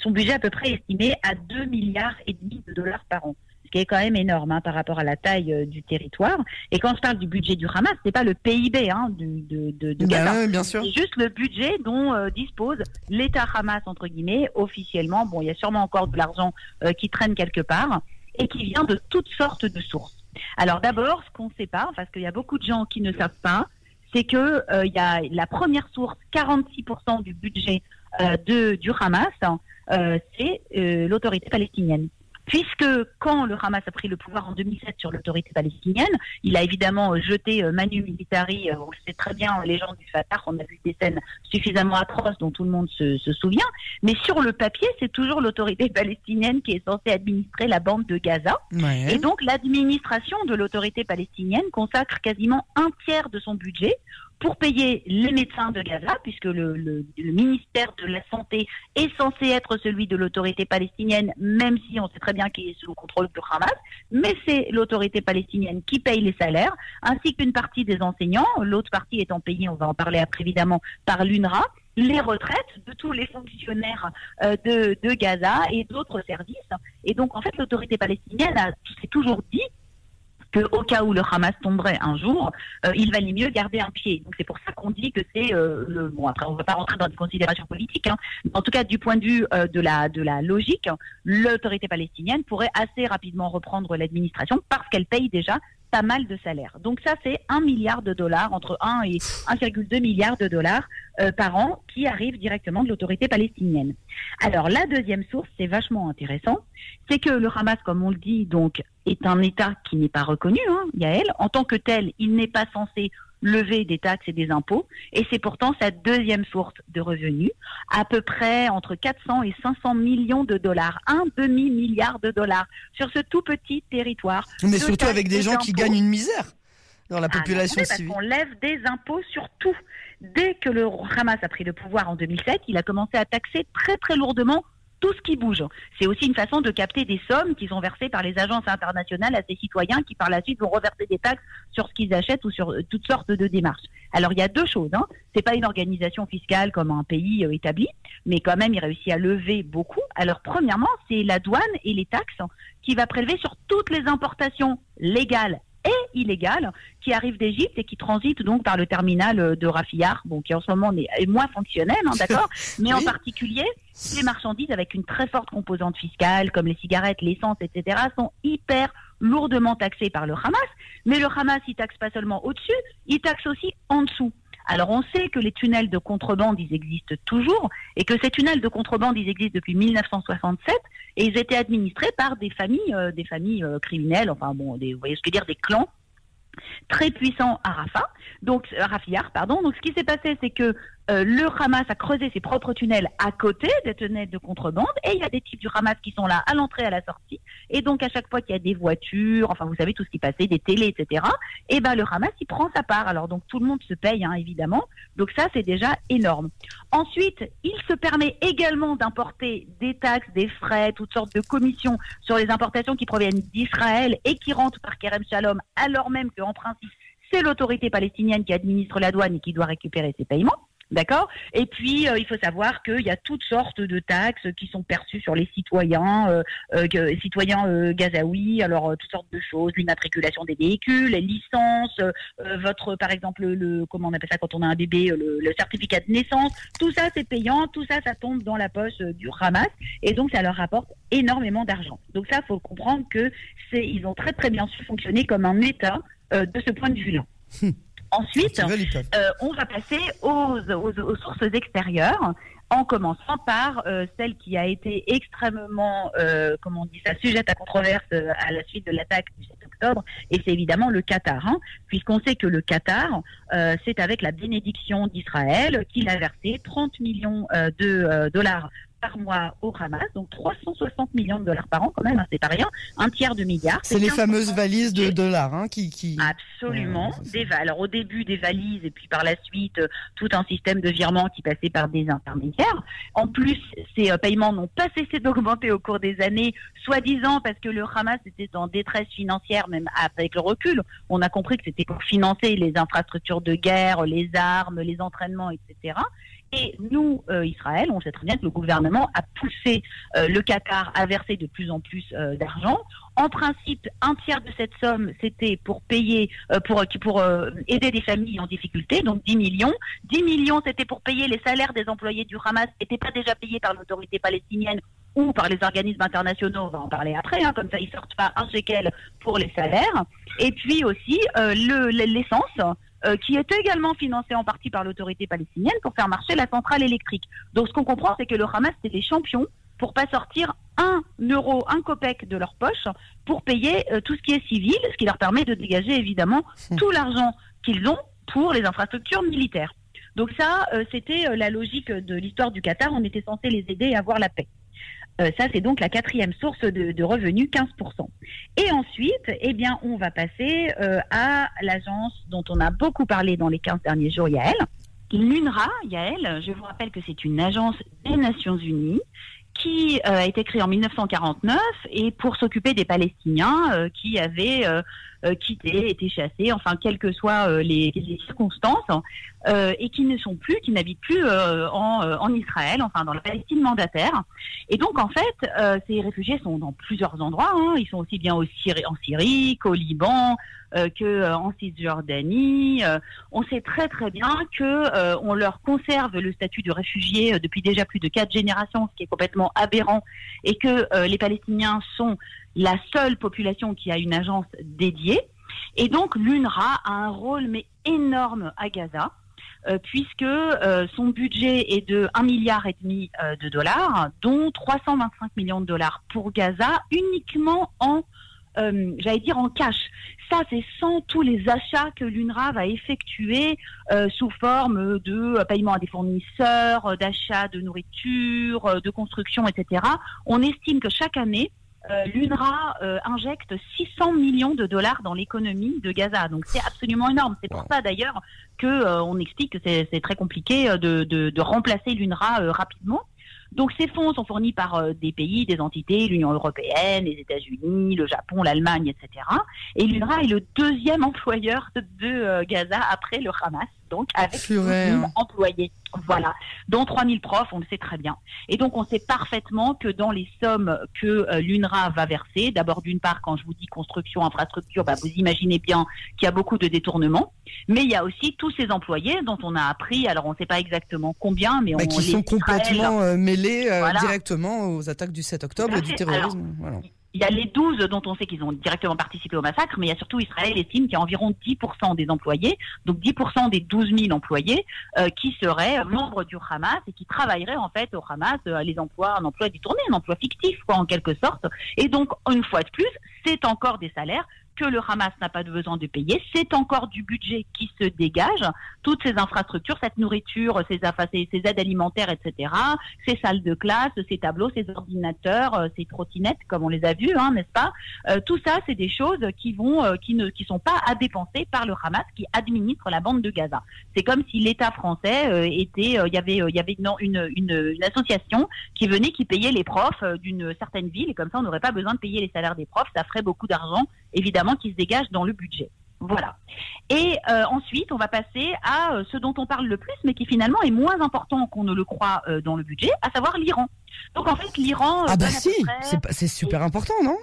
son budget à peu près estimé à 2 milliards et demi de dollars par an ce qui est quand même énorme hein, par rapport à la taille euh, du territoire. Et quand je parle du budget du Hamas, c'est pas le PIB hein, du, de, de, de Gaza. bien sûr. C'est juste le budget dont euh, dispose l'État Hamas entre guillemets officiellement. Bon, il y a sûrement encore de l'argent euh, qui traîne quelque part et qui vient de toutes sortes de sources. Alors d'abord, ce qu'on ne sait pas, parce qu'il y a beaucoup de gens qui ne savent pas, c'est que il y a la première source, 46% du budget de, du Hamas, c'est l'autorité palestinienne. Puisque quand le Hamas a pris le pouvoir en 2007 sur l'autorité palestinienne, il a évidemment euh, jeté euh, Manu Militari, on le sait très bien, les gens du Fatah, on a vu des scènes suffisamment atroces dont tout le monde se, souvient, mais sur le papier, c'est toujours l'autorité palestinienne qui est censée administrer la bande de Gaza. Et donc l'administration de l'autorité palestinienne consacre quasiment un tiers de son budget pour payer les médecins de Gaza, puisque le, ministère de la Santé est censé être celui de l'autorité palestinienne, même si on sait très bien qu'il est sous le contrôle du Hamas, mais c'est l'autorité palestinienne qui paye les salaires, ainsi qu'une partie des enseignants, l'autre partie étant payée, on va en parler après évidemment, par l'UNRWA, les retraites de tous les fonctionnaires euh, de, de Gaza et d'autres services. Et donc, en fait, l'autorité palestinienne s'est toujours dit au cas où le Hamas tomberait un jour, euh, il valait mieux garder un pied. Donc c'est pour ça qu'on dit que c'est euh, le bon. Après, on ne va pas rentrer dans des considérations politiques. Hein. En tout cas, du point de vue euh, de la de la logique, l'autorité palestinienne pourrait assez rapidement reprendre l'administration parce qu'elle paye déjà pas mal de salaires. Donc ça, c'est un milliard de dollars, entre 1 et 1,2 milliard de dollars par an qui arrivent directement de l'autorité palestinienne. Alors la deuxième source, c'est vachement intéressant, c'est que le Hamas, comme on le dit, donc est un État qui n'est pas reconnu, hein, Yael. En tant que tel, il n'est pas censé lever des taxes et des impôts, et c'est pourtant sa deuxième source de revenus, à peu près entre 400 et 500 millions de dollars, un demi-milliard de dollars, sur ce tout petit territoire. Mais surtout avec des gens qui gagnent une misère dans la ah, population civile. Parce qu'on lève des impôts sur tout. Dès que le Hamas a pris le pouvoir en 2007, il a commencé à taxer très très lourdement tout ce qui bouge. C'est aussi une façon de capter des sommes qui sont versées par les agences internationales à ces citoyens qui par la suite vont reverser des taxes sur ce qu'ils achètent ou sur euh, toutes sortes de démarches. Alors il y a deux choses. Hein. C'est pas une organisation fiscale comme un pays euh, établi, mais quand même il réussit à lever beaucoup. Alors premièrement, c'est la douane et les taxes qui va prélever sur toutes les importations légales et illégales qui arrivent d'Égypte et qui transitent donc par le terminal euh, de Rafillard, bon, qui en ce moment est moins fonctionnel, hein, d'accord, mais en particulier les marchandises avec une très forte composante fiscale, comme les cigarettes, l'essence, etc., sont hyper lourdement taxées par le Hamas. Mais le Hamas, il taxe pas seulement au-dessus, il taxe aussi en dessous. Alors on sait que les tunnels de contrebande, ils existent toujours, et que ces tunnels de contrebande, ils existent depuis 1967, et ils étaient administrés par des familles, euh, des familles euh, criminelles, enfin bon, des, vous voyez ce que je veux dire, des clans très puissants à Rafah, donc Rafiyar, pardon. Donc ce qui s'est passé, c'est que euh, le Hamas a creusé ses propres tunnels à côté des tunnels de contrebande et il y a des types du Hamas qui sont là à l'entrée, à la sortie. Et donc à chaque fois qu'il y a des voitures, enfin vous savez tout ce qui passait, des télés, etc. Et ben le Hamas il prend sa part. Alors donc tout le monde se paye hein, évidemment. Donc ça c'est déjà énorme. Ensuite il se permet également d'importer des taxes, des frais, toutes sortes de commissions sur les importations qui proviennent d'Israël et qui rentrent par Kerem Shalom, alors même qu'en principe c'est l'autorité palestinienne qui administre la douane et qui doit récupérer ces paiements. D'accord? Et puis, euh, il faut savoir qu'il y a toutes sortes de taxes qui sont perçues sur les citoyens, euh, euh, citoyens gazaouis, alors toutes sortes de choses, l'immatriculation des véhicules, les licences, votre, par exemple, le, comment on appelle ça quand on a un bébé, le, le certificat de naissance, tout ça c'est payant, tout ça ça tombe dans la poche du Hamas, et donc ça leur rapporte énormément d'argent. Donc ça, faut comprendre que c'est, ils ont très très bien su fonctionner comme un État de ce point de vue-là. Ensuite, euh, on va passer aux, sources extérieures, en commençant par euh, celle qui a été extrêmement, euh, comment on dit ça, sujette à controverse à la suite de l'attaque du 7 octobre, et c'est évidemment le Qatar, hein, puisqu'on sait que le Qatar, c'est avec la bénédiction d'Israël qu'il a versé 30 millions de dollars par mois au Hamas, donc 360 millions de dollars par an quand même, hein, c'est pas rien, un tiers de milliard. C'est les fameuses valises de dollars hein, qui, qui... Absolument, des alors au début des valises et puis par la suite euh, tout un système de virements qui passait par des intermédiaires. En plus, ces euh, paiements n'ont pas cessé d'augmenter au cours des années, soi-disant parce que le Hamas était en détresse financière, même avec le recul. On a compris que c'était pour financer les infrastructures de guerre, les armes, les entraînements, etc. Et nous, euh, Israël, on sait très bien que le gouvernement a poussé euh, le Qatar à verser de plus en plus euh, d'argent. En principe, un tiers de cette somme, c'était pour payer, pour, aider des familles en difficulté, donc 10 millions. 10 millions, c'était pour payer les salaires des employés du Hamas qui n'étaient pas déjà payés par l'autorité palestinienne ou par les organismes internationaux, on va en parler après, hein, comme ça ils sortent pas un shekel pour les salaires. Et puis aussi l'essence. Euh, qui est également financé en partie par l'autorité palestinienne pour faire marcher la centrale électrique. Donc ce qu'on comprend, c'est que le Hamas, c'est des champions pour pas sortir un euro, un copec de leur poche pour payer tout ce qui est civil, ce qui leur permet de dégager évidemment tout l'argent qu'ils ont pour les infrastructures militaires. Donc ça, c'était la logique de l'histoire du Qatar. On était censé les aider à avoir la paix. Euh, ça, c'est donc la quatrième source de, revenus, 15%. Et ensuite, eh bien, on va passer euh, à l'agence dont on a beaucoup parlé dans les 15 derniers jours, Yael. L'UNRWA, Yael, je vous rappelle que c'est une agence des Nations Unies qui euh, a été créée en 1949 et pour s'occuper des Palestiniens qui avaient quittés, été chassés, enfin quelles que soient euh, les, circonstances, euh, et qui ne sont plus, qui n'habitent plus en, Israël, enfin dans la Palestine mandataire. Et donc en fait, ces réfugiés sont dans plusieurs endroits. Hein. Ils sont aussi bien en Syrie qu'au Liban, euh, que Cisjordanie. on sait très très bien que on leur conserve le statut de réfugié depuis déjà plus de quatre générations, ce qui est complètement aberrant, et que les Palestiniens sont la seule population qui a une agence dédiée. Et donc l'UNRWA a un rôle mais énorme à Gaza. Euh, puisque euh, son budget est de 1,5 milliard et demi euh, de dollars, dont 325 millions de dollars pour Gaza, uniquement en, j'allais dire en cash. Ça, c'est sans tous les achats que l'UNRWA va effectuer sous forme de paiement à des fournisseurs, d'achat de nourriture, de construction, etc. On estime que chaque année, euh, l'UNRWA euh, injecte 600 millions de dollars dans l'économie de Gaza. Donc c'est absolument énorme. C'est pour ça d'ailleurs que euh, on explique que c'est très compliqué de, de, de remplacer l'UNRWA rapidement. Donc ces fonds sont fournis par des pays, des entités, l'Union européenne, les États-Unis, le Japon, l'Allemagne, etc. Et l'UNRWA est le deuxième employeur de Gaza après le Hamas donc avec 000 hein. employés. Voilà, dont 3000 profs, on le sait très bien. Et donc, on sait parfaitement que dans les sommes que euh, l'UNRWA va verser, d'abord, d'une part, quand je vous dis construction, infrastructure, bah, vous imaginez bien qu'il y a beaucoup de détournements, mais il y a aussi tous ces employés dont on a appris, alors on ne sait pas exactement combien, mais on qui sont complètement euh, mêlés euh, directement aux attaques du 7 octobre et du terrorisme. voilà. Il y a les 12 dont on sait qu'ils ont directement participé au massacre, mais il y a surtout Israël estime qu'il y a environ 10% des employés, donc 10% des 12 000 employés, euh, qui seraient membres du Hamas et qui travailleraient en fait au Hamas, euh, les emplois, un emploi détourné, un emploi fictif, quoi, en quelque sorte. Et donc, une fois de plus, c'est encore des salaires que le Hamas n'a pas besoin de payer. C'est encore du budget qui se dégage. Toutes ces infrastructures, cette nourriture, ces, aides alimentaires, etc., ces salles de classe, ces tableaux, ces ordinateurs, euh, ces trottinettes, comme on les a vus, hein, n'est-ce pas euh, Tout ça, c'est des choses qui euh, ne, sont pas à dépenser par le Hamas, qui administre la bande de Gaza. C'est comme si l'État français était, il y avait, une, association qui venait, qui payait les profs d'une certaine ville, et comme ça, on n'aurait pas besoin de payer les salaires des profs. Ça ferait beaucoup d'argent, évidemment qui se dégage dans le budget. Voilà. Et euh, ensuite, on va passer à euh, ce dont on parle le plus, mais qui finalement est moins important qu'on ne le croit euh, dans le budget, à savoir l'Iran. Donc en fait, l'Iran. ah bah si, c'est super important, non?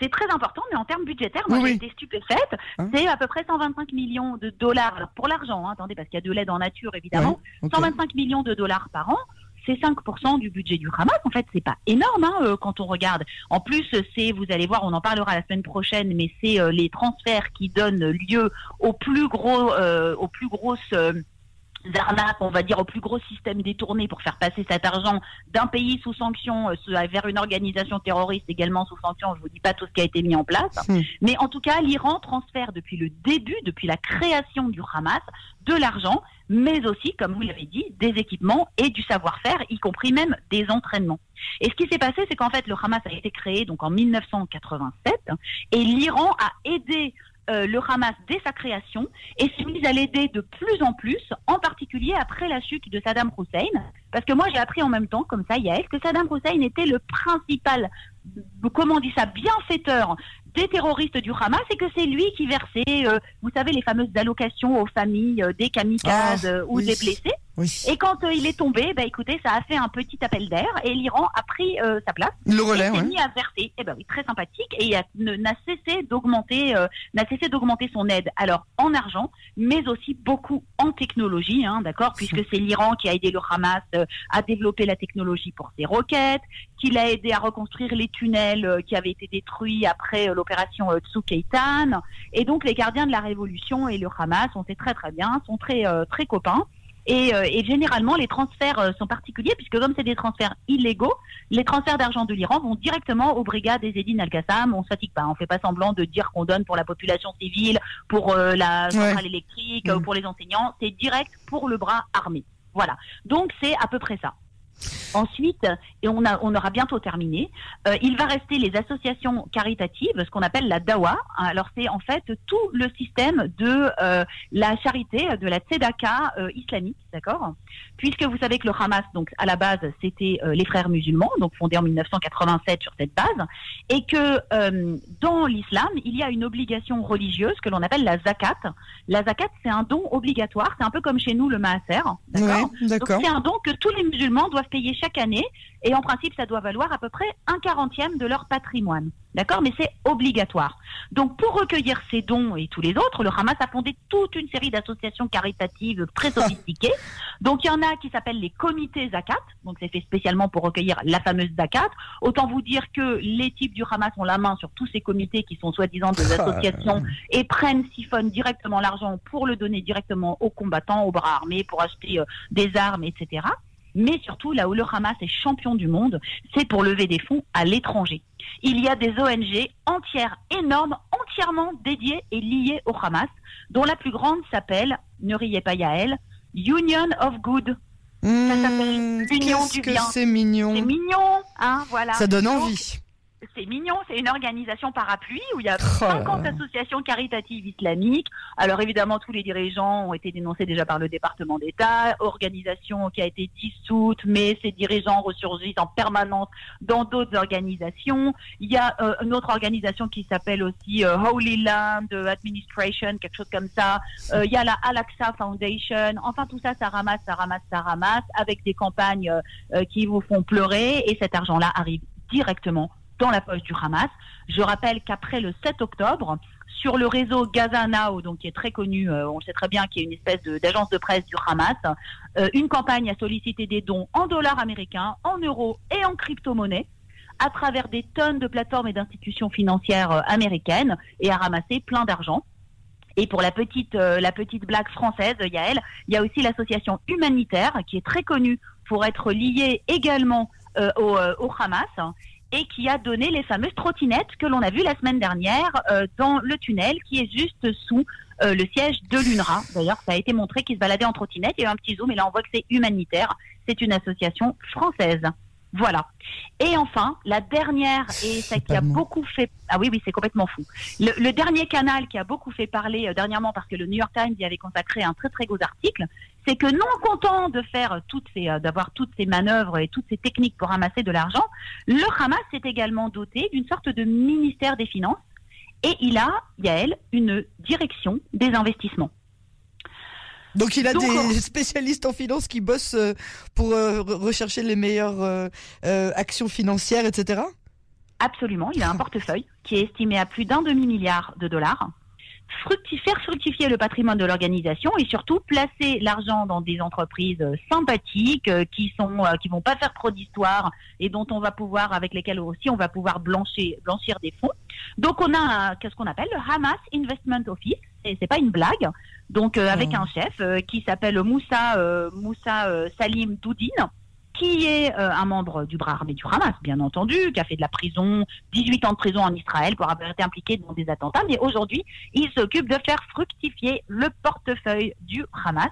C'est très important, mais en termes budgétaires, moi j'ai été stupéfaite. Hein c'est à peu près 125 millions de dollars pour l'argent. Hein, attendez, parce qu'il y a de l'aide en nature évidemment. 125 millions de dollars par an c'est 5% du budget du Hamas. En fait, c'est pas énorme hein, euh, quand on regarde. En plus, c'est, vous allez voir, on en parlera la semaine prochaine, mais c'est euh, les transferts qui donnent lieu aux plus gros, euh, aux plus grosses arnaques, on va dire, au plus gros système détourné pour faire passer cet argent d'un pays sous sanction vers une organisation terroriste également sous sanction. Je vous dis pas tout ce qui a été mis en place, hmm. mais en tout cas, l'Iran transfère depuis le début, depuis la création du Hamas, de l'argent mais aussi, comme vous l'avez dit, des équipements et du savoir-faire, y compris même des entraînements. Et ce qui s'est passé, c'est qu'en fait, le Hamas a été créé donc en 1987 et l'Iran a aidé euh, le Hamas dès sa création et s'est mis à l'aider de plus en plus, en particulier après la chute de Saddam Hussein. Parce que moi, j'ai appris en même temps, comme ça, Yael, que Saddam Hussein était le principal, comment on dit ça, bienfaiteur des terroristes du Hamas et que c'est lui qui versait, euh, vous savez, les fameuses allocations aux familles euh, des kamikazes ah, ou des blessés. Et quand euh, il est tombé, bah écoutez, ça a fait un petit appel d'air et l'Iran a pris euh, sa place. Le relais, et s'est mis à verser. Eh ben oui, très sympathique et n'a cessé d'augmenter, euh, n'a cessé d'augmenter son aide. Alors en argent, mais aussi beaucoup en technologie, hein, d'accord, puisque c'est l'Iran qui a aidé le Hamas à développer la technologie pour ses roquettes, qui l'a aidé à reconstruire les tunnels qui avaient été détruits après l'opération Tsukeitan. Et donc les gardiens de la révolution et le Hamas, on sait très très bien, sont très très copains. Euh, et, généralement, les transferts euh, sont particuliers puisque comme c'est des transferts illégaux, les transferts d'argent de l'Iran vont directement aux brigades des Eddin al-Qassam. On ne fatigue pas, on fait pas semblant de dire qu'on donne pour la population civile, pour euh, la centrale électrique mm. pour les enseignants. C'est direct pour le bras armé. Voilà. Donc c'est à peu près ça. Ensuite, et on, a, on aura bientôt terminé, euh, il va rester les associations caritatives, ce qu'on appelle la dawa. Alors c'est en fait tout le système de euh, la charité, de la tzedaka euh, islamique, d'accord? Puisque vous savez que le Hamas, donc à la base, c'était les frères musulmans, donc fondés en 1987 sur cette base, et que dans l'islam, il y a une obligation religieuse que l'on appelle la zakat. La zakat, c'est un don obligatoire, c'est un peu comme chez nous le maaser, d'accord? C'est un don que tous les musulmans doivent payer chaque année. Et en principe, ça doit valoir à peu près un quarantième de leur patrimoine. D'accord? Mais c'est obligatoire. Donc, pour recueillir ces dons et tous les autres, le Hamas a fondé toute une série d'associations caritatives très sophistiquées. Donc, il y en a qui s'appellent les comités zakat. Donc, c'est fait spécialement pour recueillir la fameuse zakat. Autant vous dire que les types du Hamas ont la main sur tous ces comités qui sont soi-disant des associations et prennent, siphonnent directement l'argent pour le donner directement aux combattants, aux bras armés, pour acheter euh, des armes, etc mais surtout là où le Hamas est champion du monde, c'est pour lever des fonds à l'étranger. Il y a des ONG entières, énormes, entièrement dédiées et liées au Hamas, dont la plus grande s'appelle, ne riez pas Yael, Union of Good. ça s'appelle mmh, Union du bien. C'est mignon. C'est mignon, hein, voilà. Ça donne envie c'est mignon, c'est une organisation parapluie où il y a 50 associations caritatives islamiques. Alors évidemment, tous les dirigeants ont été dénoncés déjà par le département d'État, organisation qui a été dissoute, mais ces dirigeants ressurgissent en permanence dans d'autres organisations. Il y a euh, une autre organisation qui s'appelle aussi euh, Holy Land Administration, quelque chose comme ça. Euh, il y a la Al-Aqsa Foundation. Enfin, tout ça, ça ramasse, ça ramasse, ça ramasse, avec des campagnes qui vous font pleurer, et cet argent-là arrive directement dans la poche du Hamas. Je rappelle qu'après le 7 octobre, sur le réseau Gaza Now, donc qui est très connu, euh, on sait très bien, qui est une espèce d'agence de, presse du Hamas, euh, une campagne a sollicité des dons en dollars américains, en euros et en crypto-monnaies à travers des tonnes de plateformes et d'institutions financières euh, américaines et a ramassé plein d'argent. Et pour la petite, la petite blague française, Yael, il y a aussi l'association humanitaire qui est très connue pour être liée également au, Hamas et qui a donné les fameuses trottinettes que l'on a vues la semaine dernière euh, dans le tunnel qui est juste sous euh, le siège de l'UNRWA. D'ailleurs, ça a été montré qu'ils se baladaient en trottinette. Il y a eu un petit zoom et là on voit que c'est humanitaire. C'est une association française. Voilà. Et enfin, la dernière, et ça qui a beaucoup fait... Ah oui, oui, c'est complètement fou. Le, dernier canal qui a beaucoup fait parler euh, dernièrement, parce que le New York Times y avait consacré un très très gros article, c'est que non content de faire toutes ces, euh, d'avoir toutes ces manœuvres et toutes ces techniques pour ramasser de l'argent, le Hamas s'est également doté d'une sorte de ministère des Finances et il a, Yael, une direction des investissements. Donc il a des spécialistes en finance qui bossent euh, pour euh, rechercher les meilleures actions financières, etc. Absolument, il a un portefeuille qui est estimé à plus d'un demi-milliard de dollars faire fructifier le patrimoine de l'organisation et surtout placer l'argent dans des entreprises euh, sympathiques euh, qui sont euh, qui vont pas faire trop d'histoire et dont on va pouvoir avec lesquelles aussi on va pouvoir blanchir blanchir des fonds. Donc on a qu'est-ce qu'on appelle le Hamas Investment Office et c'est pas une blague. Donc avec un chef qui s'appelle Moussa Moussa Salim Doudine qui est euh, un membre du bras armé du Hamas, bien entendu, qui a fait de la prison, 18 ans de prison en Israël pour avoir été impliqué dans des attentats, mais aujourd'hui, il s'occupe de faire fructifier le portefeuille du Hamas.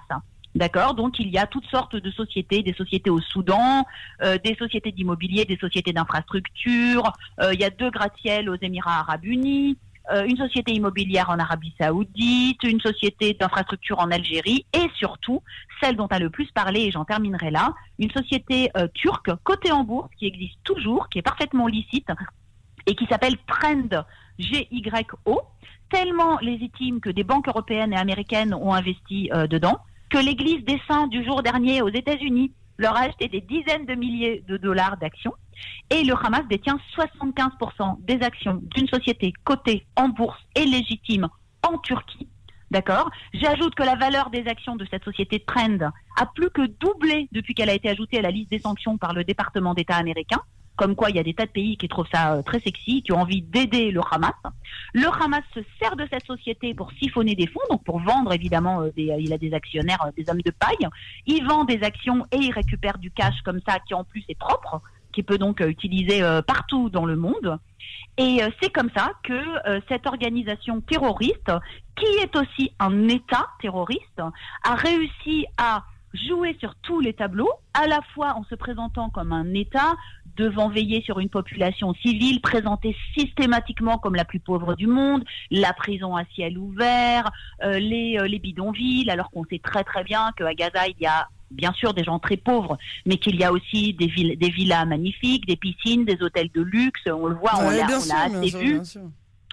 D'accord? Donc il y a toutes sortes de sociétés, des sociétés au Soudan, euh, des sociétés d'immobilier, des sociétés d'infrastructure, euh, il y a deux gratte-ciels aux Émirats arabes unis, euh, une société immobilière en Arabie Saoudite, une société d'infrastructure en Algérie et surtout celle dont a le plus parlé, et j'en terminerai là, une société euh, turque cotée en bourse qui existe toujours, qui est parfaitement licite et qui s'appelle Trend GYO, tellement légitime que des banques européennes et américaines ont investi euh, dedans, que l'Église des Saints du jour dernier aux États-Unis leur a acheté des dizaines de milliers de dollars d'actions. Et le Hamas détient 75% des actions d'une société cotée en bourse et légitime en Turquie. D'accord? J'ajoute que la valeur des actions de cette société Trend a plus que doublé depuis qu'elle a été ajoutée à la liste des sanctions par le département d'État américain. comme quoi il y a des tas de pays qui trouvent ça euh, très sexy, qui ont envie d'aider le Hamas. Le Hamas se sert de cette société pour siphonner des fonds, donc pour vendre évidemment, euh, des, il a des actionnaires, des hommes de paille. Il vend des actions et il récupère du cash comme ça, qui en plus est propre, qui peut donc utiliser partout dans le monde. Et c'est comme ça que cette organisation terroriste, qui est aussi un État terroriste, a réussi à jouer sur tous les tableaux, à la fois en se présentant comme un État devant veiller sur une population civile présentée systématiquement comme la plus pauvre du monde, la prison à ciel ouvert, euh, les, euh, les bidonvilles, alors qu'on sait très très bien qu'à Gaza, il y a bien sûr des gens très pauvres, mais qu'il y a aussi des, villes, des villas magnifiques, des piscines, des hôtels de luxe, on le voit, on l'a assez vu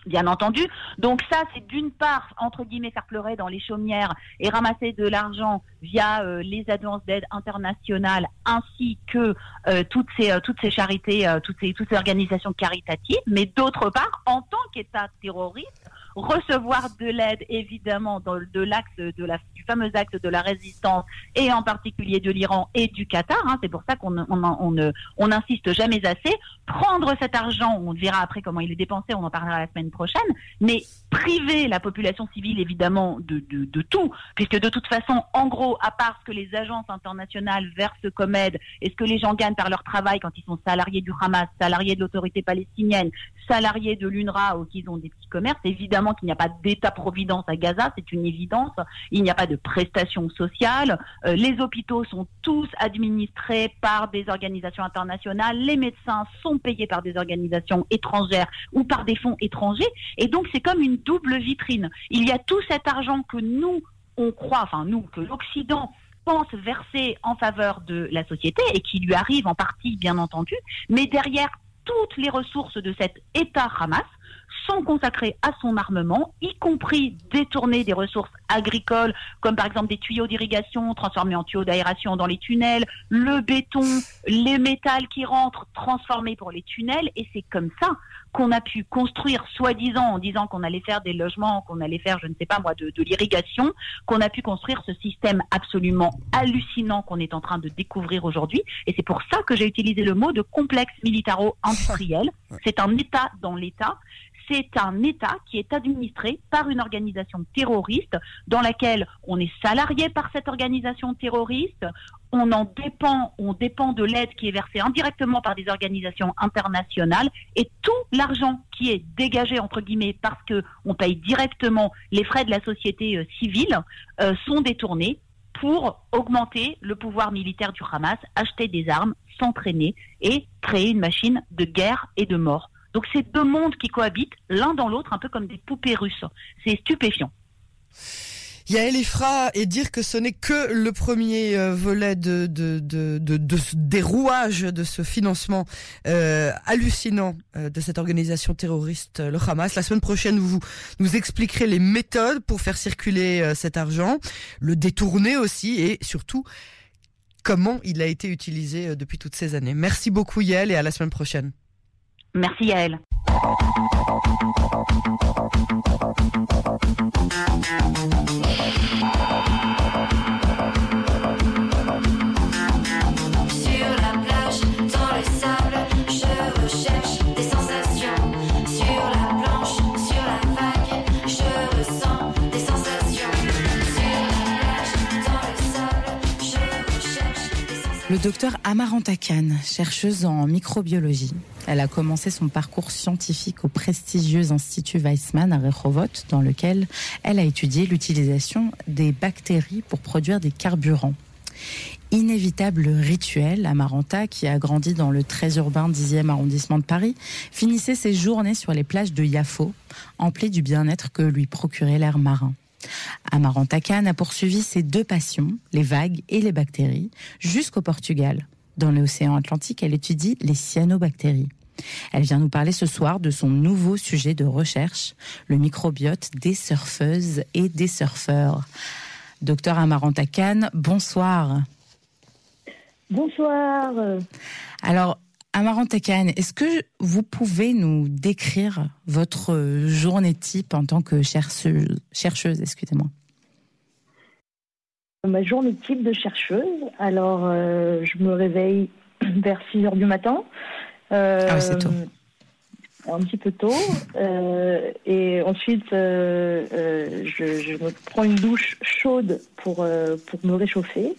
bien entendu. Donc ça, c'est d'une part, entre guillemets, faire pleurer dans les chaumières et ramasser de l'argent via euh, les agences d'aide internationales ainsi que euh, toutes ces euh, toutes ces charités, toutes ces toutes ces organisations caritatives. Mais d'autre part, en tant qu'État terroriste, recevoir de l'aide évidemment de l'axe de la, du fameux axe de la résistance et en particulier de l'Iran et du Qatar. Hein, c'est pour ça qu'on on, on, on n'insiste jamais assez. Prendre cet argent, on verra après comment il est dépensé, on en parlera la semaine prochaine, mais priver la population civile évidemment de, de, de tout, puisque de toute façon, en gros, à part ce que les agences internationales versent comme aide et ce que les gens gagnent par leur travail quand ils sont salariés du Hamas, salariés de l'autorité palestinienne, salariés de l'UNRWA ou qu'ils ont des petits commerces, évidemment qu'il n'y a pas d'État-providence à Gaza, c'est une évidence. Il n'y a pas de prestations sociales. Euh, les hôpitaux sont tous administrés par des organisations internationales. Les médecins sont payés par des organisations étrangères ou par des fonds étrangers. Et donc, c'est comme une double vitrine. Il y a tout cet argent que nous, on croit, enfin nous, que l'Occident pense verser en faveur de la société et qui lui arrive en partie, bien entendu, mais derrière toutes les ressources de cet État Hamas sont consacrés à son armement, y compris détourner des ressources agricoles, comme par exemple des tuyaux d'irrigation transformés en tuyaux d'aération dans les tunnels, le béton, les métals qui rentrent transformés pour les tunnels, et c'est comme ça qu'on a pu construire, soi-disant, en disant qu'on allait faire des logements, qu'on allait faire, je ne sais pas moi, de, de l'irrigation, qu'on a pu construire ce système absolument hallucinant qu'on est en train de découvrir aujourd'hui. Et c'est pour ça que j'ai utilisé le mot de complexe militaro-industriel. C'est un État dans l'État c'est un État qui est administré par une organisation terroriste dans laquelle on est salarié par cette organisation terroriste, on en dépend, on dépend de l'aide qui est versée indirectement par des organisations internationales et tout l'argent qui est dégagé entre guillemets parce que on paye directement les frais de la société euh, civile euh, sont détournés pour augmenter le pouvoir militaire du Hamas, acheter des armes, s'entraîner et créer une machine de guerre et de mort. Donc c'est deux mondes qui cohabitent l'un dans l'autre, un peu comme des poupées russes. C'est stupéfiant. Yael Efra et dire que ce n'est que le premier euh, volet de, de, de, de, des rouages de ce financement euh, hallucinant euh, de cette organisation terroriste, le Hamas. La semaine prochaine, vous nous expliquerez les méthodes pour faire circuler cet argent, le détourner aussi et surtout comment il a été utilisé depuis toutes ces années. Merci beaucoup Yael et à la semaine prochaine. Merci Yael. Le docteur Amaranta Khan, chercheuse en microbiologie. Elle a commencé son parcours scientifique au prestigieux Institut Weizmann à Rehovot, dans lequel elle a étudié l'utilisation des bactéries pour produire des carburants. Inévitable rituel, Amaranta, qui a grandi dans le très urbain 10e arrondissement de Paris, finissait ses journées sur les plages de Yafo, emplie du bien-être que lui procurait l'air marin. Amaranta Khan a poursuivi ses deux passions, les vagues et les bactéries, jusqu'au Portugal. Dans l'océan Atlantique, elle étudie les cyanobactéries. Elle vient nous parler ce soir de son nouveau sujet de recherche, le microbiote des surfeuses et des surfeurs. Docteur Amaranta Khan, bonsoir. Bonsoir. Alors, Amaranta Khan, est-ce que vous pouvez nous décrire votre journée type en tant que chercheuse, chercheuse excusez-moi Ma journée type de chercheuse, alors euh, je me réveille vers 6 heures du matin. ah c'est tôt un petit peu tôt. Euh, et ensuite, euh, euh, je, me prends une douche chaude pour, pour me réchauffer.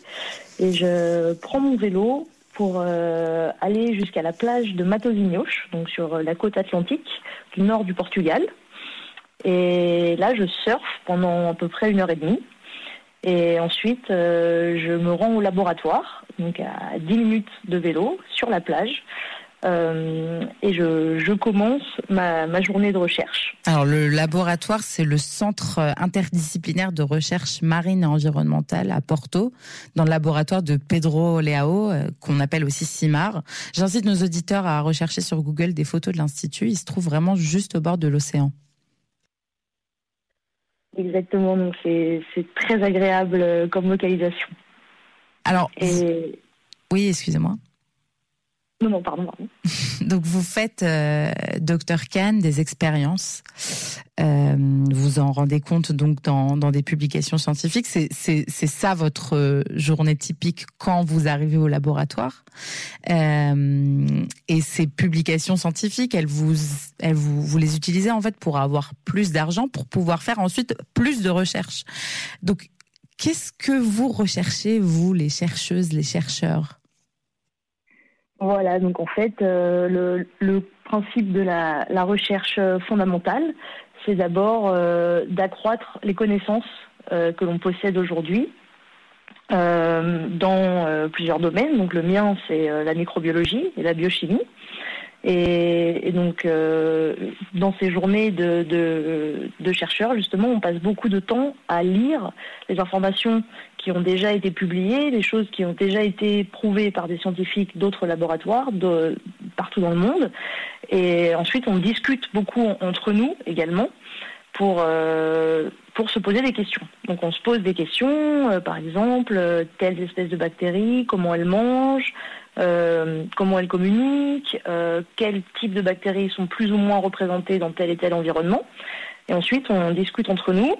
Et je prends mon vélo pour aller jusqu'à la plage de Matosinhos, donc sur la côte atlantique du nord du Portugal. Et là, je surfe pendant à peu près une heure et demie. Et ensuite, je me rends au laboratoire, donc à 10 minutes de vélo, sur la plage. Euh, et je, commence ma, journée de recherche. Alors le laboratoire, c'est le centre interdisciplinaire de recherche marine et environnementale à Porto, dans le laboratoire de Pedro Leao, euh, qu'on appelle aussi CIMAR. J'incite nos auditeurs à rechercher sur Google des photos de l'institut. Il se trouve vraiment juste au bord de l'océan. Exactement, donc c'est très agréable euh, comme localisation. Alors, oui, excusez-moi. Non, non, pardon. Donc vous faites, euh, docteur Kahn, des expériences. Euh, vous en rendez compte donc dans, dans des publications scientifiques. C'est ça votre euh, journée typique quand vous arrivez au laboratoire. Euh, et ces publications scientifiques, elles vous, elles vous, vous les utilisez en fait pour avoir plus d'argent, pour pouvoir faire ensuite plus de recherches. Donc qu'est-ce que vous recherchez, vous, les chercheuses, les chercheurs? Voilà, donc en fait, euh, le, principe de la, recherche fondamentale, c'est d'abord euh, d'accroître les connaissances euh, que l'on possède aujourd'hui dans plusieurs domaines. Donc le mien, c'est la microbiologie et la biochimie. Et, donc, dans ces journées de, chercheurs, justement, on passe beaucoup de temps à lire les informations qui ont déjà été publiées, des choses qui ont déjà été prouvées par des scientifiques d'autres laboratoires de, partout dans le monde. Et ensuite, on discute beaucoup entre nous également pour, euh, pour se poser des questions. Donc on se pose des questions, euh, par exemple, euh, telles espèces de bactéries, comment elles mangent, comment elles communiquent, quels types de bactéries sont plus ou moins représentées dans tel et tel environnement. Et ensuite, on discute entre nous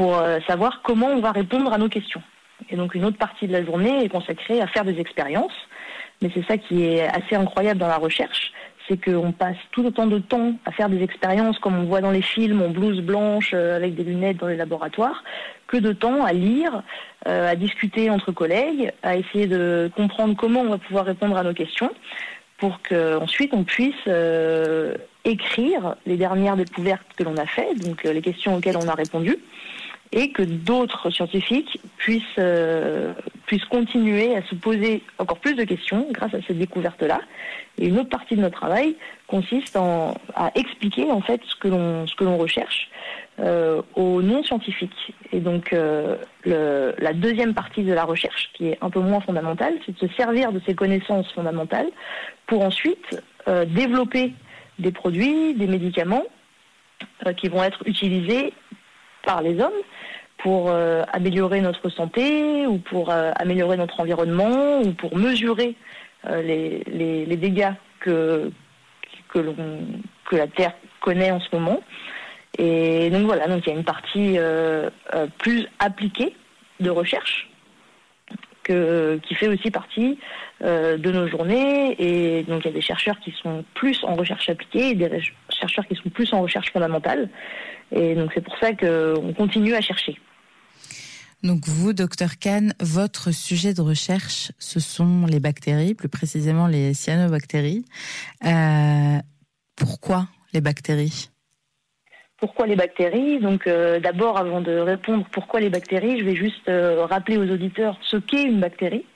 pour euh, savoir comment on va répondre à nos questions. Et donc une autre partie de la journée est consacrée à faire des expériences. Mais c'est ça qui est assez incroyable dans la recherche, c'est qu'on passe tout autant de temps à faire des expériences comme on voit dans les films, en blouse blanche, euh, avec des lunettes dans les laboratoires, que de temps à lire, euh, à discuter entre collègues, à essayer de comprendre comment on va pouvoir répondre à nos questions, pour qu'ensuite on puisse écrire les dernières découvertes que l'on a faites, donc les questions auxquelles on a répondu, et que d'autres scientifiques puissent, euh, puissent continuer à se poser encore plus de questions grâce à cette découverte-là. Et une autre partie de notre travail consiste en, à expliquer en fait ce que l'on ce que l'on recherche euh, aux non-scientifiques. Et donc euh, le, la deuxième partie de la recherche, qui est un peu moins fondamentale, c'est de se servir de ces connaissances fondamentales pour ensuite euh, développer des produits, des médicaments euh, qui vont être utilisés par les hommes pour euh, améliorer notre santé ou pour euh, améliorer notre environnement ou pour mesurer euh, les, les, dégâts que, que, que, la Terre connaît en ce moment. Et donc voilà, donc il y a une partie plus appliquée de recherche que, qui fait aussi partie de nos journées. Et donc il y a des chercheurs qui sont plus en recherche appliquée et des chercheurs qui sont plus en recherche fondamentale. Et donc c'est pour ça qu'on continue à chercher. Donc vous, docteur Kahn, votre sujet de recherche, ce sont les bactéries, plus précisément les cyanobactéries. Euh, pourquoi les bactéries? Pourquoi les bactéries? Donc euh, d'abord, avant de répondre pourquoi les bactéries, je vais juste euh, rappeler aux auditeurs ce qu'est une bactérie,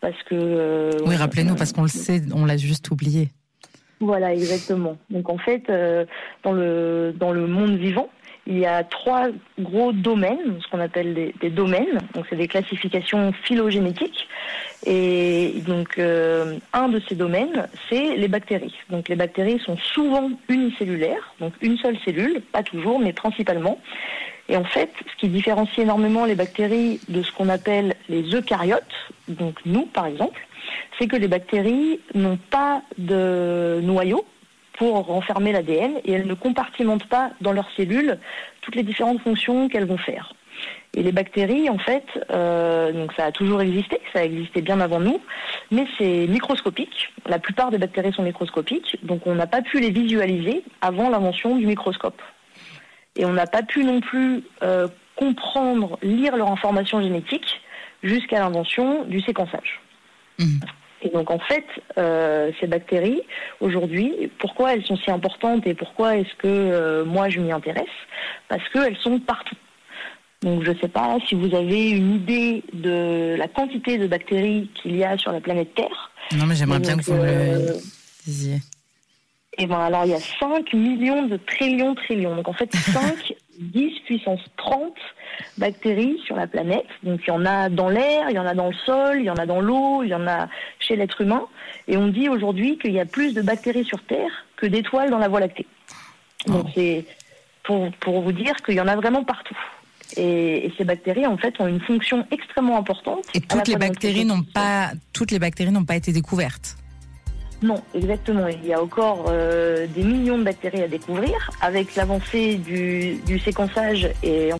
parce que. oui, rappelez-nous parce qu'on le sait, on l'a juste oublié. Voilà, exactement. Donc en fait, dans le dans le monde vivant, il y a trois gros domaines, ce qu'on appelle des, domaines. Donc, c'est des classifications phylogénétiques. Et donc, euh, un de ces domaines, c'est les bactéries. Donc, les bactéries sont souvent unicellulaires, donc une seule cellule, pas toujours, mais principalement. Et en fait, ce qui différencie énormément les bactéries de ce qu'on appelle les eucaryotes, donc nous par exemple, c'est que les bactéries n'ont pas de noyau, pour renfermer l'ADN et elles ne compartimentent pas dans leurs cellules toutes les différentes fonctions qu'elles vont faire. Et les bactéries, en fait, euh, ça a toujours existé, ça a existé bien avant nous, mais c'est microscopique. La plupart des bactéries sont microscopiques, donc on n'a pas pu les visualiser avant l'invention du microscope. Et on n'a pas pu non plus euh, comprendre, lire leur information génétique jusqu'à l'invention du séquençage. Mmh. Et donc en fait, euh, ces bactéries, aujourd'hui, pourquoi elles sont si importantes et pourquoi est-ce que euh, moi je m'y intéresse? Parce qu'elles sont partout. Donc je ne sais pas si vous avez une idée de la quantité de bactéries qu'il y a sur la planète Terre. Non mais j'aimerais bien que vous me le euh, disiez. Et ben alors il y a 5 millions de trillions trillions. Donc en fait 5, 10 puissance 30 bactéries sur la planète. Donc il y en a dans l'air, il y en a dans le sol, il y en a dans l'eau, il y en a chez l'être humain. Et on dit aujourd'hui qu'il y a plus de bactéries sur Terre que d'étoiles dans la Voie lactée. Donc oh. c'est pour, pour vous dire qu'il y en a vraiment partout. Et, ces bactéries, en fait, ont une fonction extrêmement importante. Et toutes les bactéries n'ont pas, toutes les bactéries n'ont pas été découvertes. Non, exactement. Il y a encore euh, des millions de bactéries à découvrir. Avec l'avancée du, du séquençage et